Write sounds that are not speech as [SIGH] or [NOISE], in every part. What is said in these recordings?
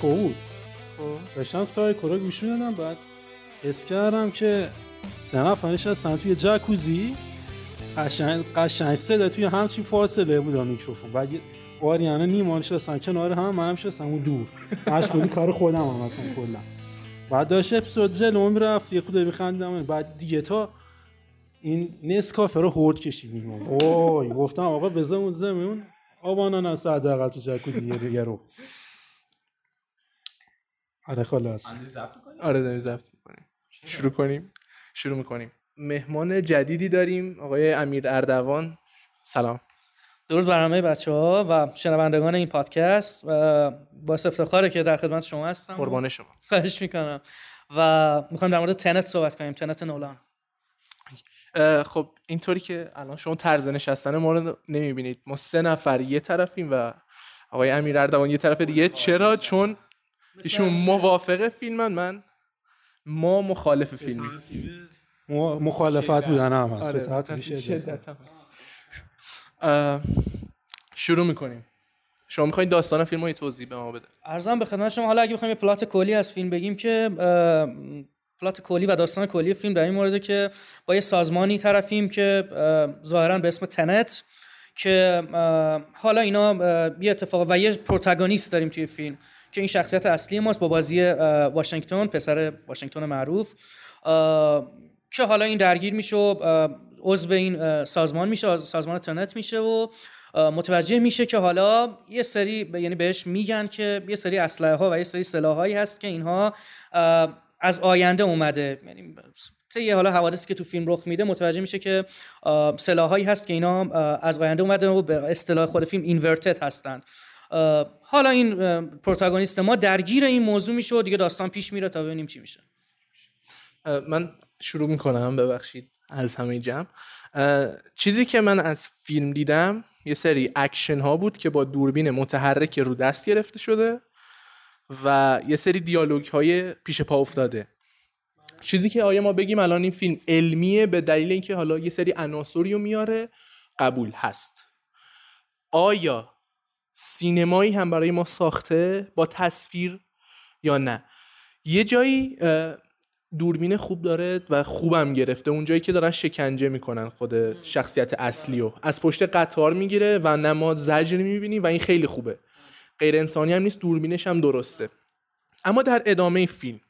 سایکو بود خب. داشتم سایکو رو گوش می‌دادم بعد حس کردم که سه نفر نشستن توی جکوزی. قشنگ قشنگ صدا توی همچین فاصله بود میکروفون. بعد آریانا نیما نشستن کنار هم منم نشستم اون دور. مشغولی کار خودم هم مثلا کلا. بعد داشت اپیزود جلو می‌رفت یه خود میخندم بعد دیگه تا این نسکافه رو هورد کشیدیم. اوه گفتم آقا بزنون زمین آبانا نه حداقل تو جکوزی یه رو. آره خلاص. آره داریم ضبط می‌کنیم. شروع کنیم؟ شروع می‌کنیم. مهمان جدیدی داریم آقای امیر اردوان. سلام. درود بر همه بچه ها و شنوندگان این پادکست. و با افتخاره که در خدمت شما هستم. قربان شما. خواهش می‌کنم. و می‌خوایم در مورد تنت صحبت کنیم. تنت نولان. خب اینطوری که الان شما طرز نشستن ما رو نمی‌بینید. ما سه نفر یه طرفیم و آقای امیر اردوان یه طرف دیگه. چرا؟ چون ایشون موافق فیلمن من؟ ما مخالف فیلمی مخالفت بودن هم هست. آره، شروع می‌کنیم. شما می‌خواین داستان فیلم رو توضیح به ما بده ارزم به خدمت شما حالا اگه بخوایم پلات کلی از فیلم بگیم که پلات کلی و داستان کلی فیلم در این مورد که با یه سازمانی طرفیم که ظاهرا به اسم تنت که حالا اینا یه اتفاق و یه پروتاگونیست داریم توی فیلم. که این شخصیت اصلی ماست با بازی واشنگتن پسر واشنگتن معروف. که حالا این درگیر میشه و عضو این سازمان میشه سازمان تنت میشه و متوجه میشه که حالا یه سری یعنی بهش میگن که یه سری اسلحه ها و یه سری سلاحایی هست که اینها از آینده اومده. یعنی طی حالا حوادثی که تو فیلم رخ میده متوجه میشه که سلاحایی هست که اینا از آینده اومده و به اصطلاح خود فیلم inverted هستند حالا این protagonist ما درگیر این موضوع میشه و دیگه داستان پیش میره تا ببینیم چی میشه. من شروع می‌کنم ببخشید از همه جمع. چیزی که من از فیلم دیدم یه سری اکشن ها بود که با دوربین متحرک رو دست گرفته شده و یه سری دیالوگ های پیش پا افتاده. چیزی که آیا ما بگیم الان این فیلم علمیه به دلیل اینکه حالا یه سری عناصری رو میاره؟ قبول هست. آیا سینمایی هم برای ما ساخته با تصویر یا نه. یه جایی دوربین خوب داره و خوبم گرفته. اون جایی که دارن شکنجه می‌کنن خود شخصیت اصلی رو از پشت قطار می‌گیره و نماد زجر می‌بینی و این خیلی خوبه. غیر انسانی هم نیست دوربینش هم درسته. اما در ادامه فیلم.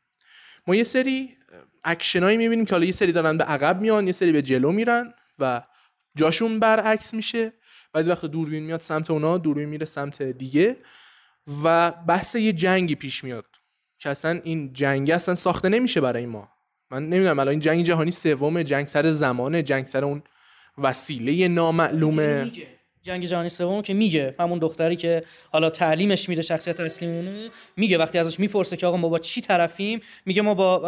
ما یه سری اکشنایی می‌بینیم که حالا یه سری دارن به عقب میان یه سری به جلو میرن و جاشون برعکس میشه. بعضی وقت دوربین میاد سمت اونا دوربین میره سمت دیگه و بحث یه جنگی پیش میاد که اصلا این جنگ اصلا ساخته نمیشه برای ما. من نمی‌دونم الان این جنگ جهانی سوم جنگ سر زمانه جنگ سر اون وسیله نامعلومه. جنگ جهانی سوم که میگه همون دختری که حالا تعلیمش میده شخصیت اصلیمونه میگه وقتی ازش می‌پرسه که آقا ما با چی طرفیم میگه ما با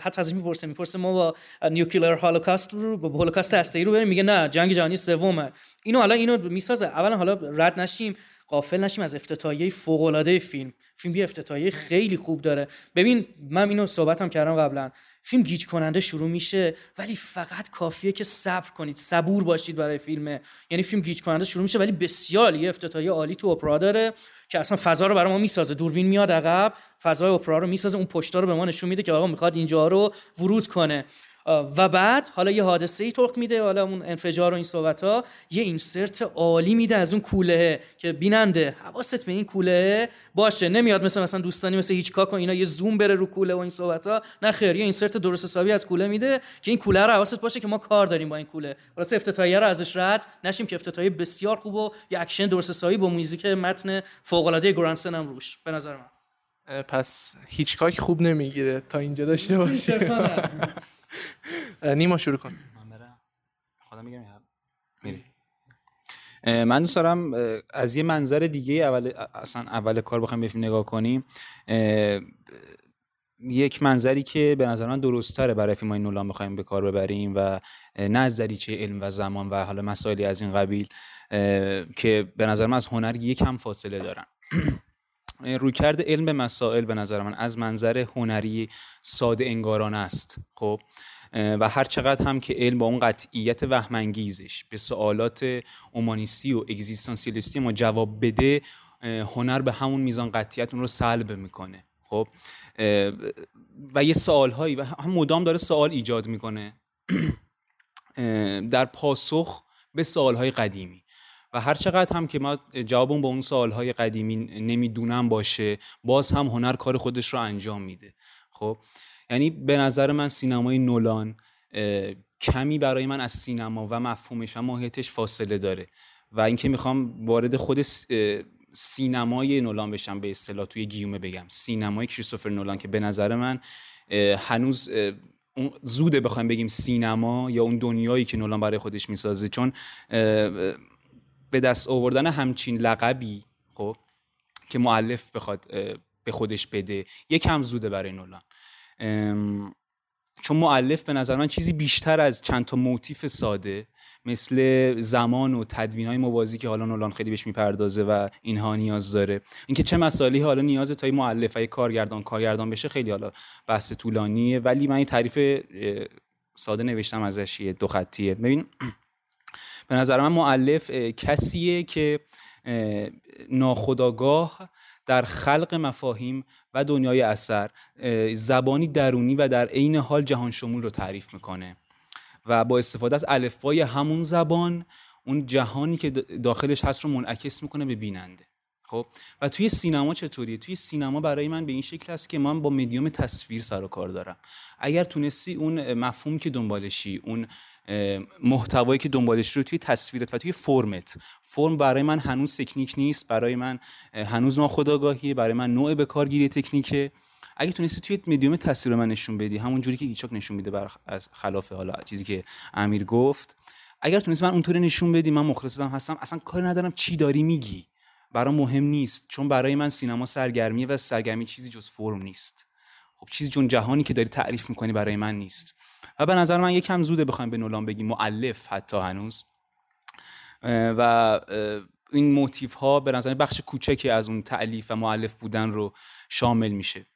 حتی ازش می‌پرسه می‌پرسه ما با نیوکلیر هولوکاست رو با هولوکاست هسته‌ای رو بریم میگه نه جنگ جهانی سومه. اینو حالا اینو می‌سازه. اولا حالا رد نشیم قافل نشیم از افتتاحیه فوق العاده فیلم. فیلم یه افتتاحیه خیلی خوب داره. ببین من اینو صحبتم کردم قبلا. فیلم گیج کننده شروع میشه ولی فقط کافیه که صبر کنید صبور باشید برای فیلم. یعنی فیلم گیج کننده شروع میشه ولی بسیار یه افتتاحیه عالی تو اپرا داره که اصلا فضا رو برای ما می‌سازه. دوربین میاد عقب فضای اپرا رو می‌سازه اون پشتا رو به ما نشون میده که آقا می‌خواد اینجا رو ورود کنه. و بعد حالا یه حادثه ای رخ میده حالا اون انفجار و این صحبت ها یه insert عالی میده از اون کوله که بیننده حواست به این کوله باشه. نمیاد مثل مثلا دوستانی مثل هیچکاک و اینا یه زوم بره رو کوله و این صحبت ها نه خیر یه insert درست حسابی از کوله میده که این کوله رو حواست باشه که ما کار داریم با این کوله. واسه افتتاحیه رو ازش رد نشیم که افتتاحیه بسیار خوب و یه اکشن درست حسابی با موزیک متن فوق العاده گورانسون هم روش به نظر من. پس هیچکاک خوب نمی‌گیره تا اینجا داشته باشه. [LAUGHS] [LAUGHS] نیما شروع کن. من برم. خدا میگم میری. من دوست دارم از یه منظر دیگه اول اصلا اول کار بخوایم به نگاه کنیم. یک منظری که به نظر من درستره برای فیلم های نولان بخوایم به کار ببریم و نه از علم و زمان و حالا مسائلی از این قبیل که به نظر من از هنر یکم فاصله دارن. [CLEARS THROAT] رویکرد علم به مسائل به نظر من از منظر هنری ساده انگارانه است. خب و هر چقدر هم که علم با اون قطعیت وهمانگیزش به سوالات اومانیستی و اگزیستانسیالیستی ما جواب بده هنر به همون میزان قطعیت اون رو سلب می‌کنه. خب و یه سوال هایی و هم مدام داره سوال ایجاد می‌کنه. [CLEARS THROAT] در پاسخ به سوال های قدیمی. و هر چقدر هم که ما جوابون با اون سوالهای قدیمی نمی‌دونم باشه باز هم هنر کار خودش رو انجام میده. خب یعنی به نظر من سینمای نولان کمی برای من از سینما و مفهومش و ماهیتش فاصله داره و اینکه می‌خوام وارد خود سینمای نولان بشم به اصطلاح توی گیومه بگم. سینمای کریستوفر نولان که به نظر من هنوز زوده بخوایم بگیم سینما یا اون دنیایی که نولان برای خودش می‌سازه. چون به دست آوردن همچین لقبی خب که معلف بخواد به خودش بده یکم زوده برای نولان. چون معلف به نظر من چیزی بیشتر از چند تا موتیف ساده مثل زمان و تدوین های موازی که حالا نولان خیلی بهش می‌پردازه و اینها نیاز داره. اینکه چه مسائلی حالا نیاز تا معلف های کارگردان کارگردان بشه خیلی حالا بحث طولانیه. ولی من این تعریف ساده نوشتم ازش یه دو خطیه. ببین به نظر من معلف کسیه که ناخداگاه در خلق مفاهیم و دنیای اثر زبانی درونی و در عین حال جهان شمول رو تعریف می‌کنه و با استفاده از الفبای همون زبان اون جهانی که داخلش هست رو منعکس می‌کنه به بیننده. خب؟ و توی سینما چطوریه؟ توی سینما برای من به این شکل است که من با مدیوم تصویر سر و کار دارم. اگر تونستی اون مفهوم که دنبالشی اون محتوایی که دنبالش رو توی تصویرت و توی فرمت. فرم برای من هنوز تکنیک نیست برای من هنوز ناخودآگاهیه برای من نوع به کارگیری تکنیکه. اگه تونستی توی مدیوم تصویر من نشون بدی همون جوری که هیچوک نشون میده بر از خلاف حالا چیزی که امیر گفت. اگر تونستی من اونطوری نشون بدی من مخلصم هستم. اصلا کاری ندارم چی داری میگی. برام مهم نیست چون برای من سینما سرگرمیه و سرگرمی چیزی جز فرم نیست. خب چیزی جون جهانی که داری تعریف می‌کنی برای من نیست. و به نظر من یکم زوده بخوایم به نولان بگیم معلف حتی هنوز. و این موتیف ها به نظر بخش کوچکی از اون تألیف و مؤلف بودن رو شامل میشه.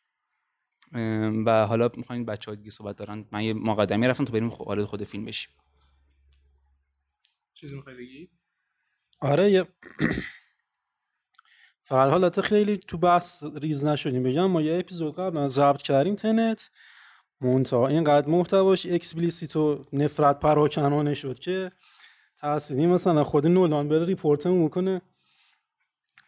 و حالا می‌خواین بچه ها دیگه صحبت دارن من یه مقدمه‌ای رفتم تا بریم وارد خود فیلم بشیم. چیزی می‌خوای بگی؟ آره یه [CLEARS THROAT] فقط حالت خیلی تو بحث ریز نشدیم. بگم ما یه اپیزود قبل ضبط کردیم Tenet. منتها اینقدر محتواش explicit و نفرت پراکنانه شد که تحصیلی مثلا خود نولان بره ریپورتمون می‌کنه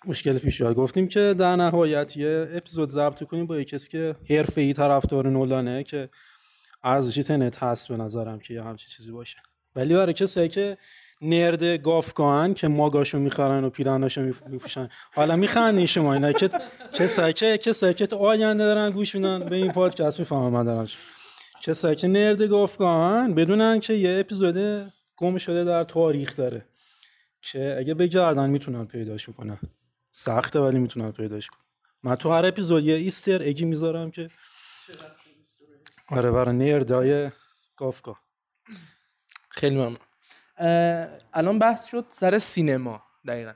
مشکل پیش بیاد گفتیم که در نهایت یه اپیزود ضبط کنیم با کسی که حرفه‌ای طرفدار نولانه که ارزشی تنت هست به نظرم که یه همچین چیزی باشه. ولی برای کسایی که نرد گافگاهن که ماگاشو می‌خرن و پیراناشو میپوشن. حالا میخندین شما اینا که کسایی که کسایی که آینده دارن گوش میدن. به این پادکست می‌فهمن من دارم کسایی که نرد گافگاهن بدونن که یه اپیزود گم شده در تاریخ داره. که اگه بگردن می‌تونن پیداش می‌کنن سخته ولی می‌تونن پیداش کنن. من تو هر اپیزود یه ایستر اگی می‌ذارم که آره برای نردای گافگاه خیلی ممنون. الان بحث شد سر سینما دقیقا.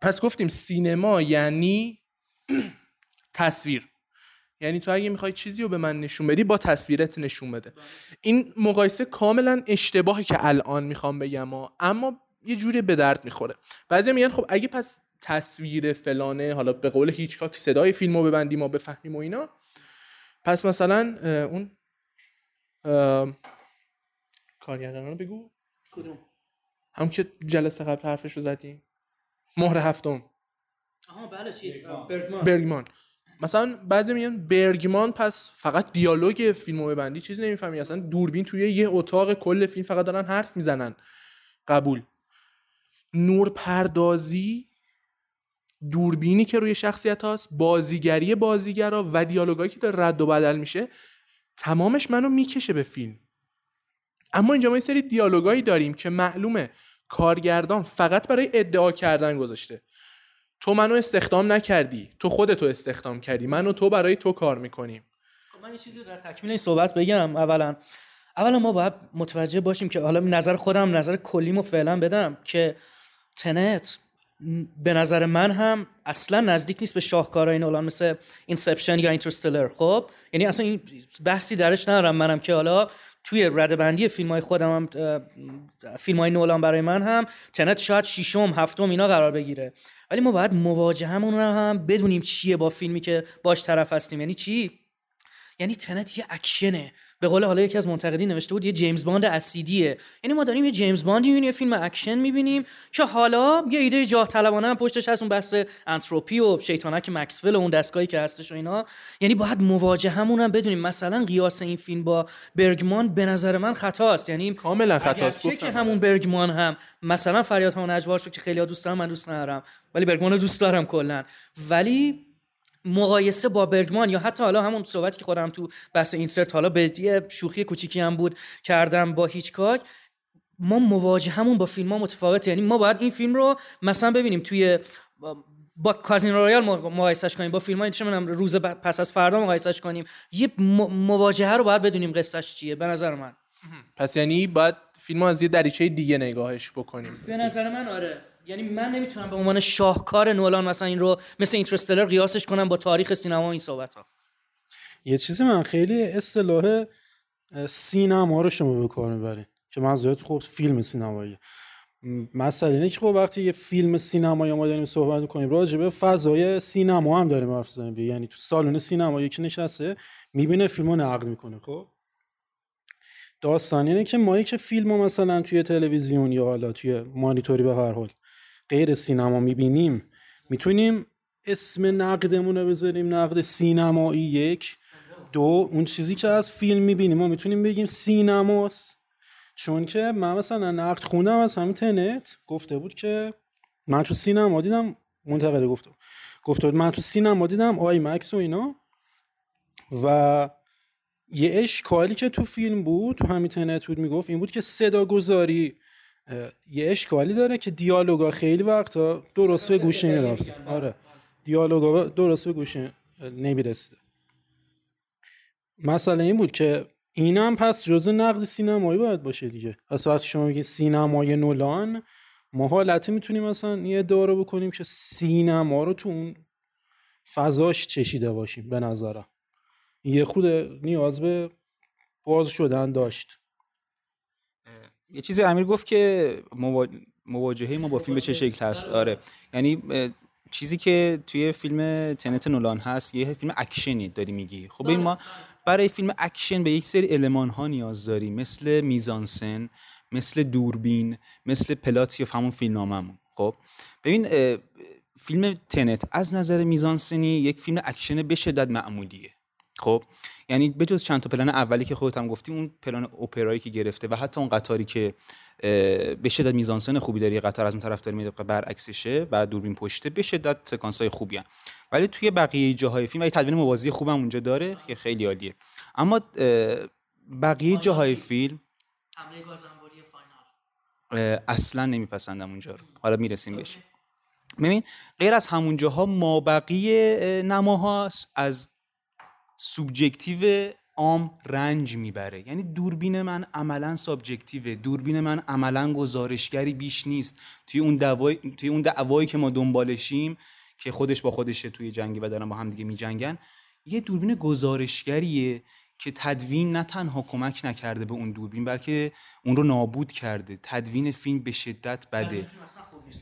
پس گفتیم سینما یعنی [CLEARS THROAT] تصویر. یعنی تو اگه می‌خوای چیزی رو به من نشون بدی با تصویرت نشون بده. این مقایسه کاملا اشتباهی که الان می‌خوام بگم اما یه جوری به درد می‌خوره. بعضی میگن خب اگه پس تصویر فلانه حالا به قول هیچکاک صدای فیلمو ببندیم و بفهمیم و اینا. پس مثلا اون کارگردان بگو. کدوم؟ هم که جلسه قبل حرفش رو زدیم. مهر هفتم. آها بله چیز؟ برگمان. برگمان. مثلا بعضی میگن برگمان پس فقط دیالوگ فیلمو ببندی چیزی نمی‌فهمی. اصلا دوربین توی یه اتاق کل فیلم فقط دارن حرف می‌زنن. قبول. نور پردازی دوربینی که روی شخصیت هاست بازیگری بازیگرا و دیالوگایی که داره رد و بدل میشه تمامش منو می‌کشه به فیلم. اما اینجا ما یه سری دیالوگایی داریم که معلومه کارگردان فقط برای ادعا کردن گذاشته. تو منو استخدام نکردی تو خودتو استخدام کردی من و تو برای تو کار می‌کنیم. خب من یه چیزی در تکمیل این صحبت بگم. اولا اولا ما باید متوجه باشیم که حالا نظر خودم نظر کلیمو فعلا بدم که تنت به نظر من هم اصلا نزدیک نیست به شاهکارهای نولان مثل اینسپشن یا اینترستلر خب یعنی اصلا این بحثی درش ندارم منم که حالا توی ردبندی فیلم های خودم هم فیلم های نولان برای من هم تنت شاید شیشم هفتم اینا قرار بگیره. ولی ما باید مواجهمون رو هم بدونیم چیه با فیلمی که باش طرف هستیم. یعنی چی؟ یعنی تنت یه اکشنه. به قول حالا یکی از منتقدین نوشته بود یه جیمز باند اسیدیه. یعنی ما داریم یه جیمز باند یه فیلم اکشن می‌بینیم که حالا یه ایده جاه طلبانه هم پشتش هست اون بحث انتروپی و شیطانک مکسول و اون دستگاهی که هستش و اینا. یعنی باید مواجهمون هم بدونیم مثلا قیاس این فیلم با برگمان به نظر من خطاست. یعنی کاملا خطاست که همون برگمان هم مثلا فریاد ها نجوار شو که خیلی دوست دارم من دوست ندارم. ولی برگمان دوست دارم کلا. ولی مقایسه با برگمان یا حتی حالا همون صحبتی که خودم تو بحث اینسرت حالا به یه شوخی کوچیکی هم بود کردم با هیچکاک ما مواجهمون با فیلم ها متفاوته. یعنی ما باید این فیلم رو مثلا ببینیم توی با کازینو رویال مقایسش کنیم با فیلم های روز پس از فردا مقایسش کنیم. یه مواجهه رو باید بدونیم قصهش چیه به نظر من. پس یعنی باید فیلم از یه دریچه دیگه نگاهش بکنیم. به نظر من آره. یعنی من نمی‌تونم به عنوان شاهکار نولان مثلا این رو مثل اینترستلر قیاسش کنم با تاریخ سینما این صحبت ها یه چیزی من خیلی اصطلاح سینما رو شما به کار می‌برین که منظورت خب فیلم سینمایی. مثلا اینه که خب وقتی یه فیلم سینمایی ما داریم صحبت می‌کنیم راجع به فضای سینما هم داریم حرف زنیم یعنی تو سالن سینما یکی نشسته می‌بینه فیلم رو نقد می‌کنه خب؟ داستان اینه که ما که فیلم مثلا توی تلویزیون یا حالا توی مانیتوری به هر حال غیر سینما می‌بینیم می‌تونیم اسم نقدمون رو بذاریم نقد سینمایی یک دو اون چیزی که از فیلم می‌بینیم. ما می‌تونیم بگیم سینماست. چون که من مثلا نقد خوندم از همین تنت. گفته بود که من تو سینما دیدم منتقده گفته گفته بود من تو سینما دیدم آی مکس و اینا. و یه اشکالی که تو فیلم بود تو همین تنت بود می‌گفت این بود که صدا گذاری یه اشکالی داره که دیالوگا خیلی وقتا درست به گوش نمی‌رفته آره. دیالوگا درست به گوش نمی‌رسیده مسئله این بود که این هم پس جزء نقد سینمایی باید باشه دیگه. پس وقتی شما میگید سینمای نولان ما حالتی می‌تونیم مثلا یه داره بکنیم که سینما رو تو اون فضاش چشیده باشیم به نظرم. یه خود نیاز به باز شدن داشت. یه چیزی امیر گفت که مواجهه ما با فیلم به چه شکل هست. آره. یعنی چیزی که توی فیلم تنت نولان هست یه فیلم اکشنی داری میگی. خب این ما برای فیلم اکشن به یک سری المان ها نیاز داریم. مثل میزانسن مثل دوربین مثل plot یا همون فیلمناممون خب؟ ببین فیلم تنت از نظر میزانسنی یک فیلم اکشن به شدت معمولیه. خب یعنی بجز چند تا پلان اولی که خودت هم گفتی اون پلان اپرایی که گرفته و حتی اون قطاری که به شدت میزانسن خوبی داره قطار از اون طرف داره میاد برعکسشه و دوربین پشته به شدت سکانس های خوبی هم. ولی توی بقیه جاهای فیلم و تدوین موازی خوبم اونجا داره که خیلی عالیه. اما بقیه جاهای فیلم اصلا نمیپسندم اونجا رو. حالا می‌رسیم بهش. ببین غیر از همون جاها مابقی نماهاست از سوبجکتیو عام رنج می‌بره. یعنی دوربین من عملا سابجکتیوه. دوربین من عملا گزارشگری بیش نیست. توی اون دعوای توی اون دعوایی که ما دنبالشیم که خودش با خودشه توی جنگی و دارن با هم دیگه میجنگن یه دوربین گزارشگریه که تدوین نه تنها کمک نکرده به اون دوربین بلکه اون رو نابود کرده. تدوین فیلم به شدت بده.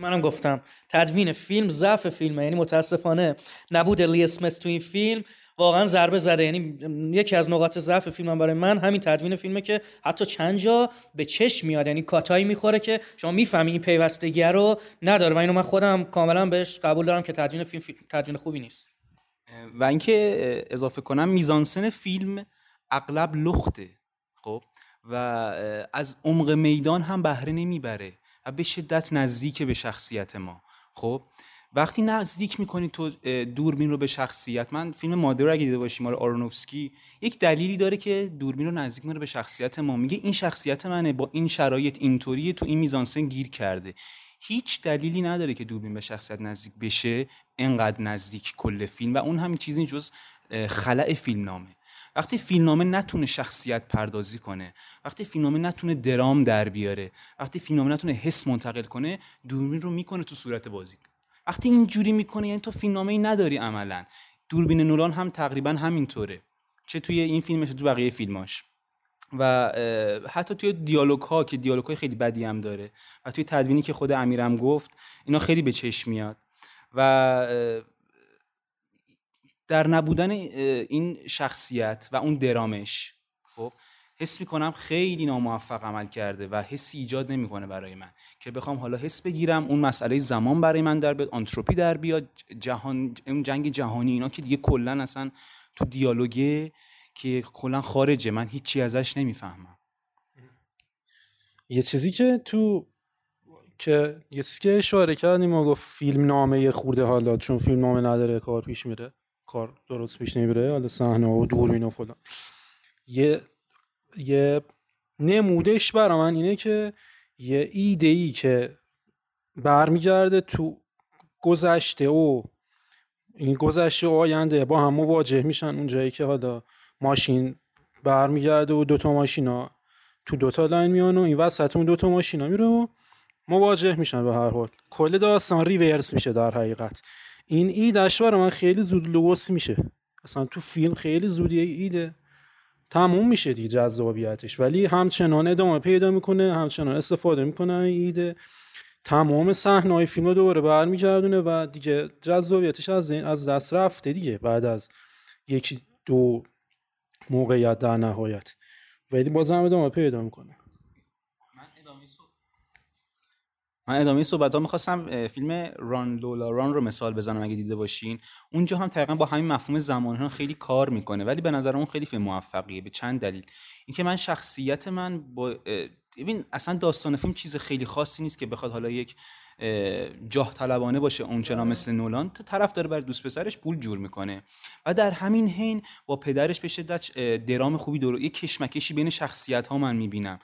منم گفتم تدوین فیلم ضعف فیلمه. یعنی متاسفانه نبود لی اسمث تو این فیلم. واقعا ضربه زده. یعنی یکی از نقاط ضعف فیلم برای من همین تدوین فیلمه که حتی چند جا به چشم میاد. یعنی کاتایی می‌خوره که شما می‌فهمی این پیوستگی رو نداره. و اینو من خودم کاملا بهش قبول دارم که تدوین فیلم تدوین خوبی نیست. و اینکه اضافه کنم میزانسن فیلم اغلب لخته. خب؟ و از عمق میدان هم بهره نمی‌بره و به شدت نزدیک به شخصیت ما. خب؟ وقتی نزدیک می‌کنی تو دوربین رو به شخصیت من فیلم مادر رو اگه دیده باشیم مال آرونوفسکی یک دلیلی داره که دوربین رو نزدیک می‌کنه به شخصیت ما. میگه این شخصیت منه با این شرایط اینطوری تو این میزانسن گیر کرده. هیچ دلیلی نداره که دوربین به شخصیت نزدیک بشه انقدر نزدیک کل فیلم و اون همین چیزی جز خلع فیلم نامه وقتی فیلمنامه نتونه شخصیت پردازی کنه وقتی فیلمنامه نتونه درام در بیاره وقتی فیلمنامه نتونه حس منتقل کنه دوربین رو می‌کنه تو صورت بازی. وقتی اینجوری می‌کنه یعنی تو فیلمنامه ای نداری عملا. دوربین نولان هم تقریبا همینطوره. چه توی این فیلمش تو بقیه فیلماش. و حتی توی دیالوگ ها که دیالوگ های خیلی بدی هم داره و توی تدوینی که خود امیرم گفت اینا خیلی به چشم میاد. و در نبودن این شخصیت و اون درامش خب حس می‌کنم خیلی ناموفق عمل کرده و حسی ایجاد نمی‌کنه برای من. که بخوام حالا حس بگیرم اون مسئله زمان برای من در بیاد آنتروپی در بیاد جهان اون جنگ جهانی اینا که دیگه کلا اصلا تو دیالوگه که کلا خارجه. من هیچی ازش نمی‌فهمم. یه چیزی که تو که یه چیزی که اشاره کردیم ما گفت فیلم نامه خورده حالا چون فیلم نامه نداره کار پیش میره کار درست پیش نمیره حالا صحنه و دوربین و فلان. یه یه نمودش برا من اینه که یه ایده ای که برمیگرده تو گذشته و این گذشته و آینده با هم مواجه میشن اون جایی که حالا ماشین برمیگرده و دوتا ماشینا تو دوتا لاین میان و این وسط اون دوتا ماشینا میره و مواجه میشن به هر حال. کل داستان reverse میشه در حقیقت. این ایدش برای من خیلی زود لوس میشه. اصلا تو فیلم خیلی زود یه ایده. تموم میشه دیگه جذابیتش. ولی همچنان ادامه پیدا می‌کنه همچنان استفاده می‌کنه ایده تمام صحنه های فیلم رو دوباره برمیگردونه و دیگه جذابیتش از از دست رفته دیگه بعد از یکی دو موقعیت در نهایت. ولی بازم ادامه پیدا می‌کنه. من ادامه صحبت ها می‌خواستم فیلم ران لولا ران رو مثال بزنم اگه دیده باشین. اونجا هم تقریبا با همین مفهوم زمان خیلی کار می‌کنه ولی به نظر اون خیلی فیلم موفقیه به چند دلیل. اینکه من شخصیت من با ببین اصلا داستان فیلم چیز خیلی خاصی نیست که بخواد حالا یک جاه طلبانه باشه اونچنان مثل نولان. تا طرف داره بر دوست پسرش پول جور می‌کنه. و در همین حین با پدرش به شدت درام خوبی دور یک کشمکشی بین شخصیت ها من می‌بینم.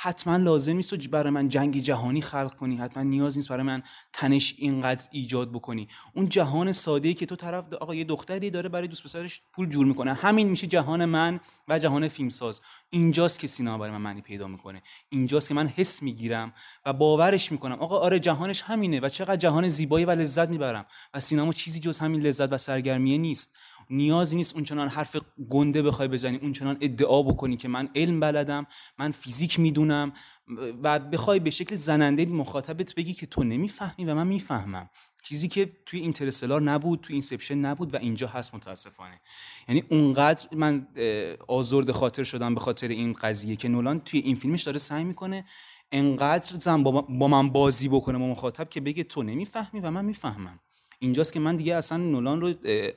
حتما لازم نیست برای من جنگ جهانی خلق کنی. حتما نیاز نیست برای من تنش اینقدر ایجاد بکنی. اون جهان ساده ای که تو طرف آقا یه دختری داره برای دوست پسرش پول جور می‌کنه. همین میشه جهان من و جهان فیلمساز. اینجاست که سینما برای من معنی پیدا می‌کنه. اینجاست که من حس می‌گیرم و باورش می‌کنم. آقا آره جهانش همینه و چقدر جهان زیبایی و لذت می‌برم. و سینما چیزی جز همین لذت و سرگرمیه نیست. نیازی نیست اونچنان حرف گنده بخوای بزنی اونچنان ادعا بکنی که من علم بلدم من فیزیک می‌دونم. و بخوای به شکل زننده مخاطبت بگی که تو نمی‌فهمی و من می‌فهمم. چیزی که توی اینترستلار نبود توی اینسپشن نبود و اینجا هست متاسفانه. یعنی اونقدر من آزرد خاطر شدم به خاطر این قضیه که نولان توی این فیلمش داره سعی می‌کنه انقدر زن با من بازی بکنه با مخاطب که بگه تو نمی‌فهمی و من می‌فهمم. اینجاست که من دیگه اصلا نولان رو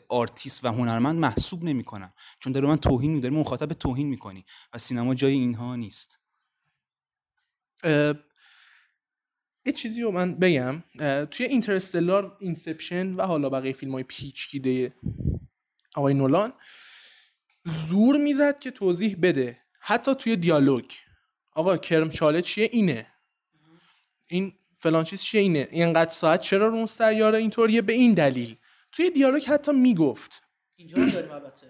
آرتیست و هنرمند محسوب نمی‌کنم. چون داره من توهین داره مخاطب توهین می‌کنی و سینما جای اینها نیست. یه چیزی رو من بگم. توی اینترستلار اینسپشن و حالا بقیه فیلم های پیچیده آقای نولان زور می‌زد که توضیح بده. حتی توی دیالوگ. آقا کرم چاله چیه؟ اینه. این فلان چیز چیه؟ اینه. اینقدر ساعت؟ چرا رو اون سیاره؟ اینطوریه. به این دلیل. توی دیالوگ حتی می‌گفت. اینجا داریم البته.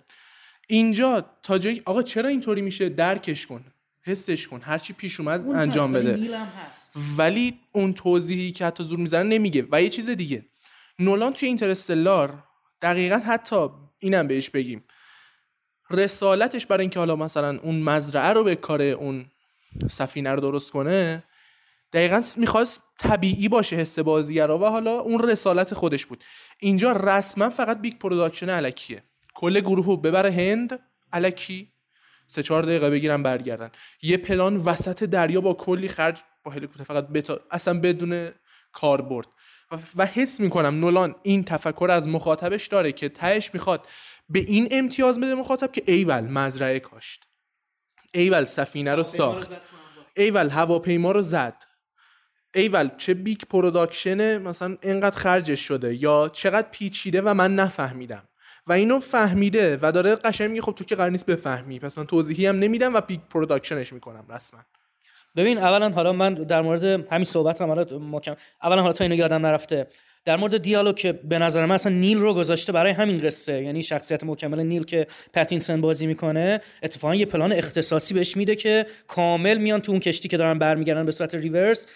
اینجا تا جایی آقا چرا اینطوری میشه؟ درکش کن. حسش کن. هرچی پیش اومد انجام بده. ولی اون توضیحی که حتی زور می‌زنه نمیگه. و یه چیز دیگه. نولان توی اینترستلار دقیقا حتی اینم بهش بگیم. رسالتش برای اینکه حالا مثلا اون مزرعه رو بکاره اون سفینه رو درست کنه دقیقا می‌خواست طبیعی باشه حس بازیگرا و حالا اون رسالت خودش بود. اینجا رسما فقط big production الکیه. کل گروه رو ببره هند الکی. سه چهار دقیقه بگیرن برگردن. یه پلان وسط دریا با کلی خرج با هلیکوپتر. فقط بتا... اصلا بدون کاربرد. و, و حس می‌کنم نولان این تفکر از مخاطبش داره که تهش می‌خواد به این امتیاز بده مخاطب که ایول مزرعه کاشت. ایول سفینه رو ساخت. ایول هواپیما رو زد. ایول چه big production ه؟ مثلا اینقدر خرجش شده. یا چقدر پیچیده و من نفهمیدم. و اینو فهمیده و داره قشنگ میگه خب تو که قرار نیست بفهمی. پس من توضیحی هم نمیدم و big production ش می‌کنم رسما. ببین اولا حالا من در مورد همین صحبت هم حالا اولا حالا تا اینو یادم نرفته. در مورد دیالوگ که به نظر من اصلا نیل رو گذاشته برای همین قصه. یعنی شخصیت مکمل نیل که پتینسن بازی می‌کنه اتفاقا یه پلان اختصاصی بهش میده که کامل میان تو اون کشتی که دارن برمیگردن به صورت ریورس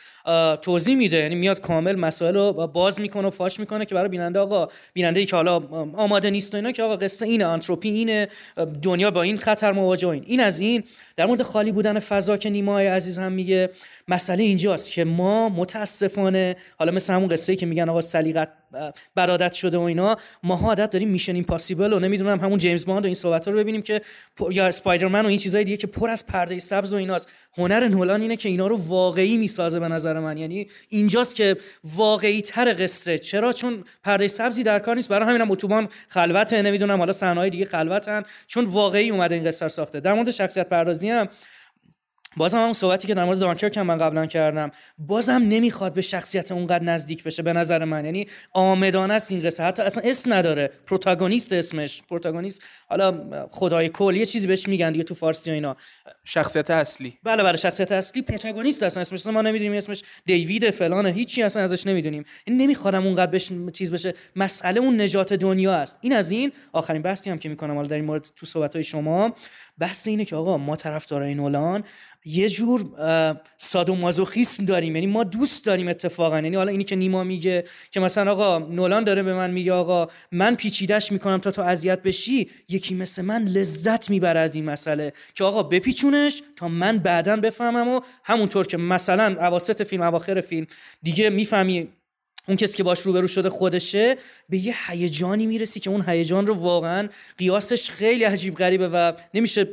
توضیح میده. یعنی میاد کامل مسائل رو باز می‌کنه و فاش می‌کنه که برای بیننده آقا بیننده ای که حالا آماده نیست و اینا که آقا قصه اینه آنتروپی اینه دنیا با این خطر مواجه این. این از این. در مورد خالی بودن فضا که نیمای عزیز هم میگه مسئله اینجاست که ما متاسفانه حالا مثل همون قصه ای که میگن آقا سلیقت برادت شده و اینا. ما عادت داریم میشن ایمپاسیبل و نمی‌دونم همون جیمز باند و این صحبت رو ببینیم که یا اسپایدرمن و این چیزای دیگه که پر از پرده سبز و ایناست. هنر نولان اینه که اینا رو واقعی می‌سازه به نظر من. یعنی اینجاست که واقعی تر قصه. چرا؟ چون پرده سبزی در کار نیست. برای همینم اتوبان خلوته. نمی‌دونم حالا صحنه‌های دیگه خلوتن. چون واقعی اومده این قصه ساخته. در مورد شخصیت پردازی هم بازم همون صحبتی که در مورد دانکرک هم من قبلا کردم بازم نمی‌خواد به شخصیت اونقدر نزدیک بشه به نظر من. یعنی آمدانه است این قصه. حتی اصلا اسم نداره. پروتاگونیست اسمش. پروتاگونیست حالا خدای کل یه چیزی بهش میگن دیگه تو فارسی و اینا. شخصیت اصلی. بله بله شخصیت اصلی پروتاگونیست اصلا اسمش ما نمی‌دونیم اسمش دیوید فلان هیچی اصلا ازش نمی‌دونیم. این نمیخوادم اونقدر بهش چیز بشه. مسئله اون نجات دنیا است. این از این. آخرین بحثی هم که می‌کنم حالا در این مورد تو صحبت های شما. بحث اینه که آقا ما طرفدارای نولان. یه جور سادومازوخیسم داریم. یعنی ما دوست داریم اتفاقا. یعنی حالا اینی که نیما میگه که مثلا آقا نولان داره به من میگه آقا من پیچیدش می‌کنم تا تو اذیت بشی یکی مثل من لذت می‌بره از این مسئله. که آقا بپیچونش تا من بعدا بفهمم و همونطور که مثلا اواسط فیلم اواخر فیلم دیگه می‌فهمی اون کسی که باش روبرو شده خودشه به یه هیجانی می‌رسی که اون هیجان رو واقعا قیاسش خیلی عجیب غریبه و نمیشه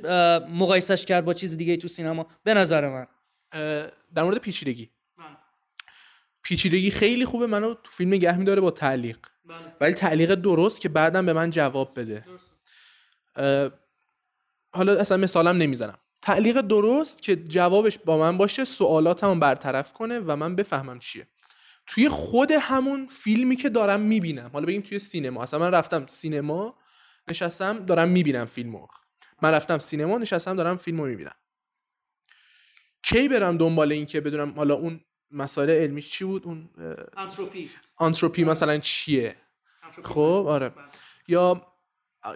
مقایسش کرد با چیز دیگه تو سینما. به نظر من. در مورد پیچیدگی. پیچیدگی خیلی خوبه منو تو فیلم نگه میداره با تعلیق. بله. ولی تعلیق درست که بعدم به من جواب بده. حالا اصلا مثالم نمی‌زنم. تعلیق درست که جوابش با من باشه سوالاتمو برطرف کنه و من بفهمم چیه. توی خود همون فیلمی که دارم می‌بینم. حالا بگیم توی سینما. اصلا من رفتم سینما نشستم دارم می‌بینم فیلمو. من رفتم سینما نشستم دارم فیلمو می‌بینم. کی برم دنبال این که بدونم حالا اون مسائل علمی چی بود؟ اون آنتروپی آنتروپی مثلا چیه؟ خب آره. بله. یا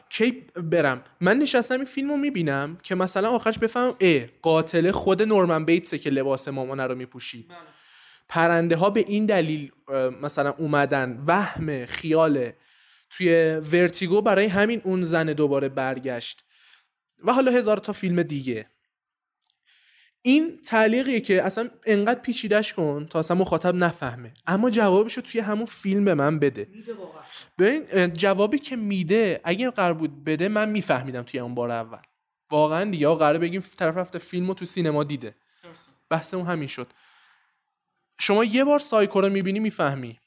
کی برم؟ من نشستم این فیلم رو می‌بینم که مثلا آخرش بفهم ا قاتل خود نورمن بیتسه که لباس مامانه رو میپوشید. بله. پرنده ها به این دلیل مثلا اومدن وهم خیال توی ورتیگو برای همین اون زن دوباره برگشت. و حالا هزار تا فیلم دیگه. این تعلیقیه که اصلا انقدر پیچیدش کن تا اصلا مخاطب نفهمه. اما جوابشو توی همون فیلم به من بده. ببین جوابی که میده اگه قرار بود بده من میفهمیدم توی اون بار اول. واقعا دیگه قرار بگیم طرف رفته فیلمو تو سینما دیده. بحث اون همین شد. شما یه بار سایکو رو می‌بینی می‌فهمی.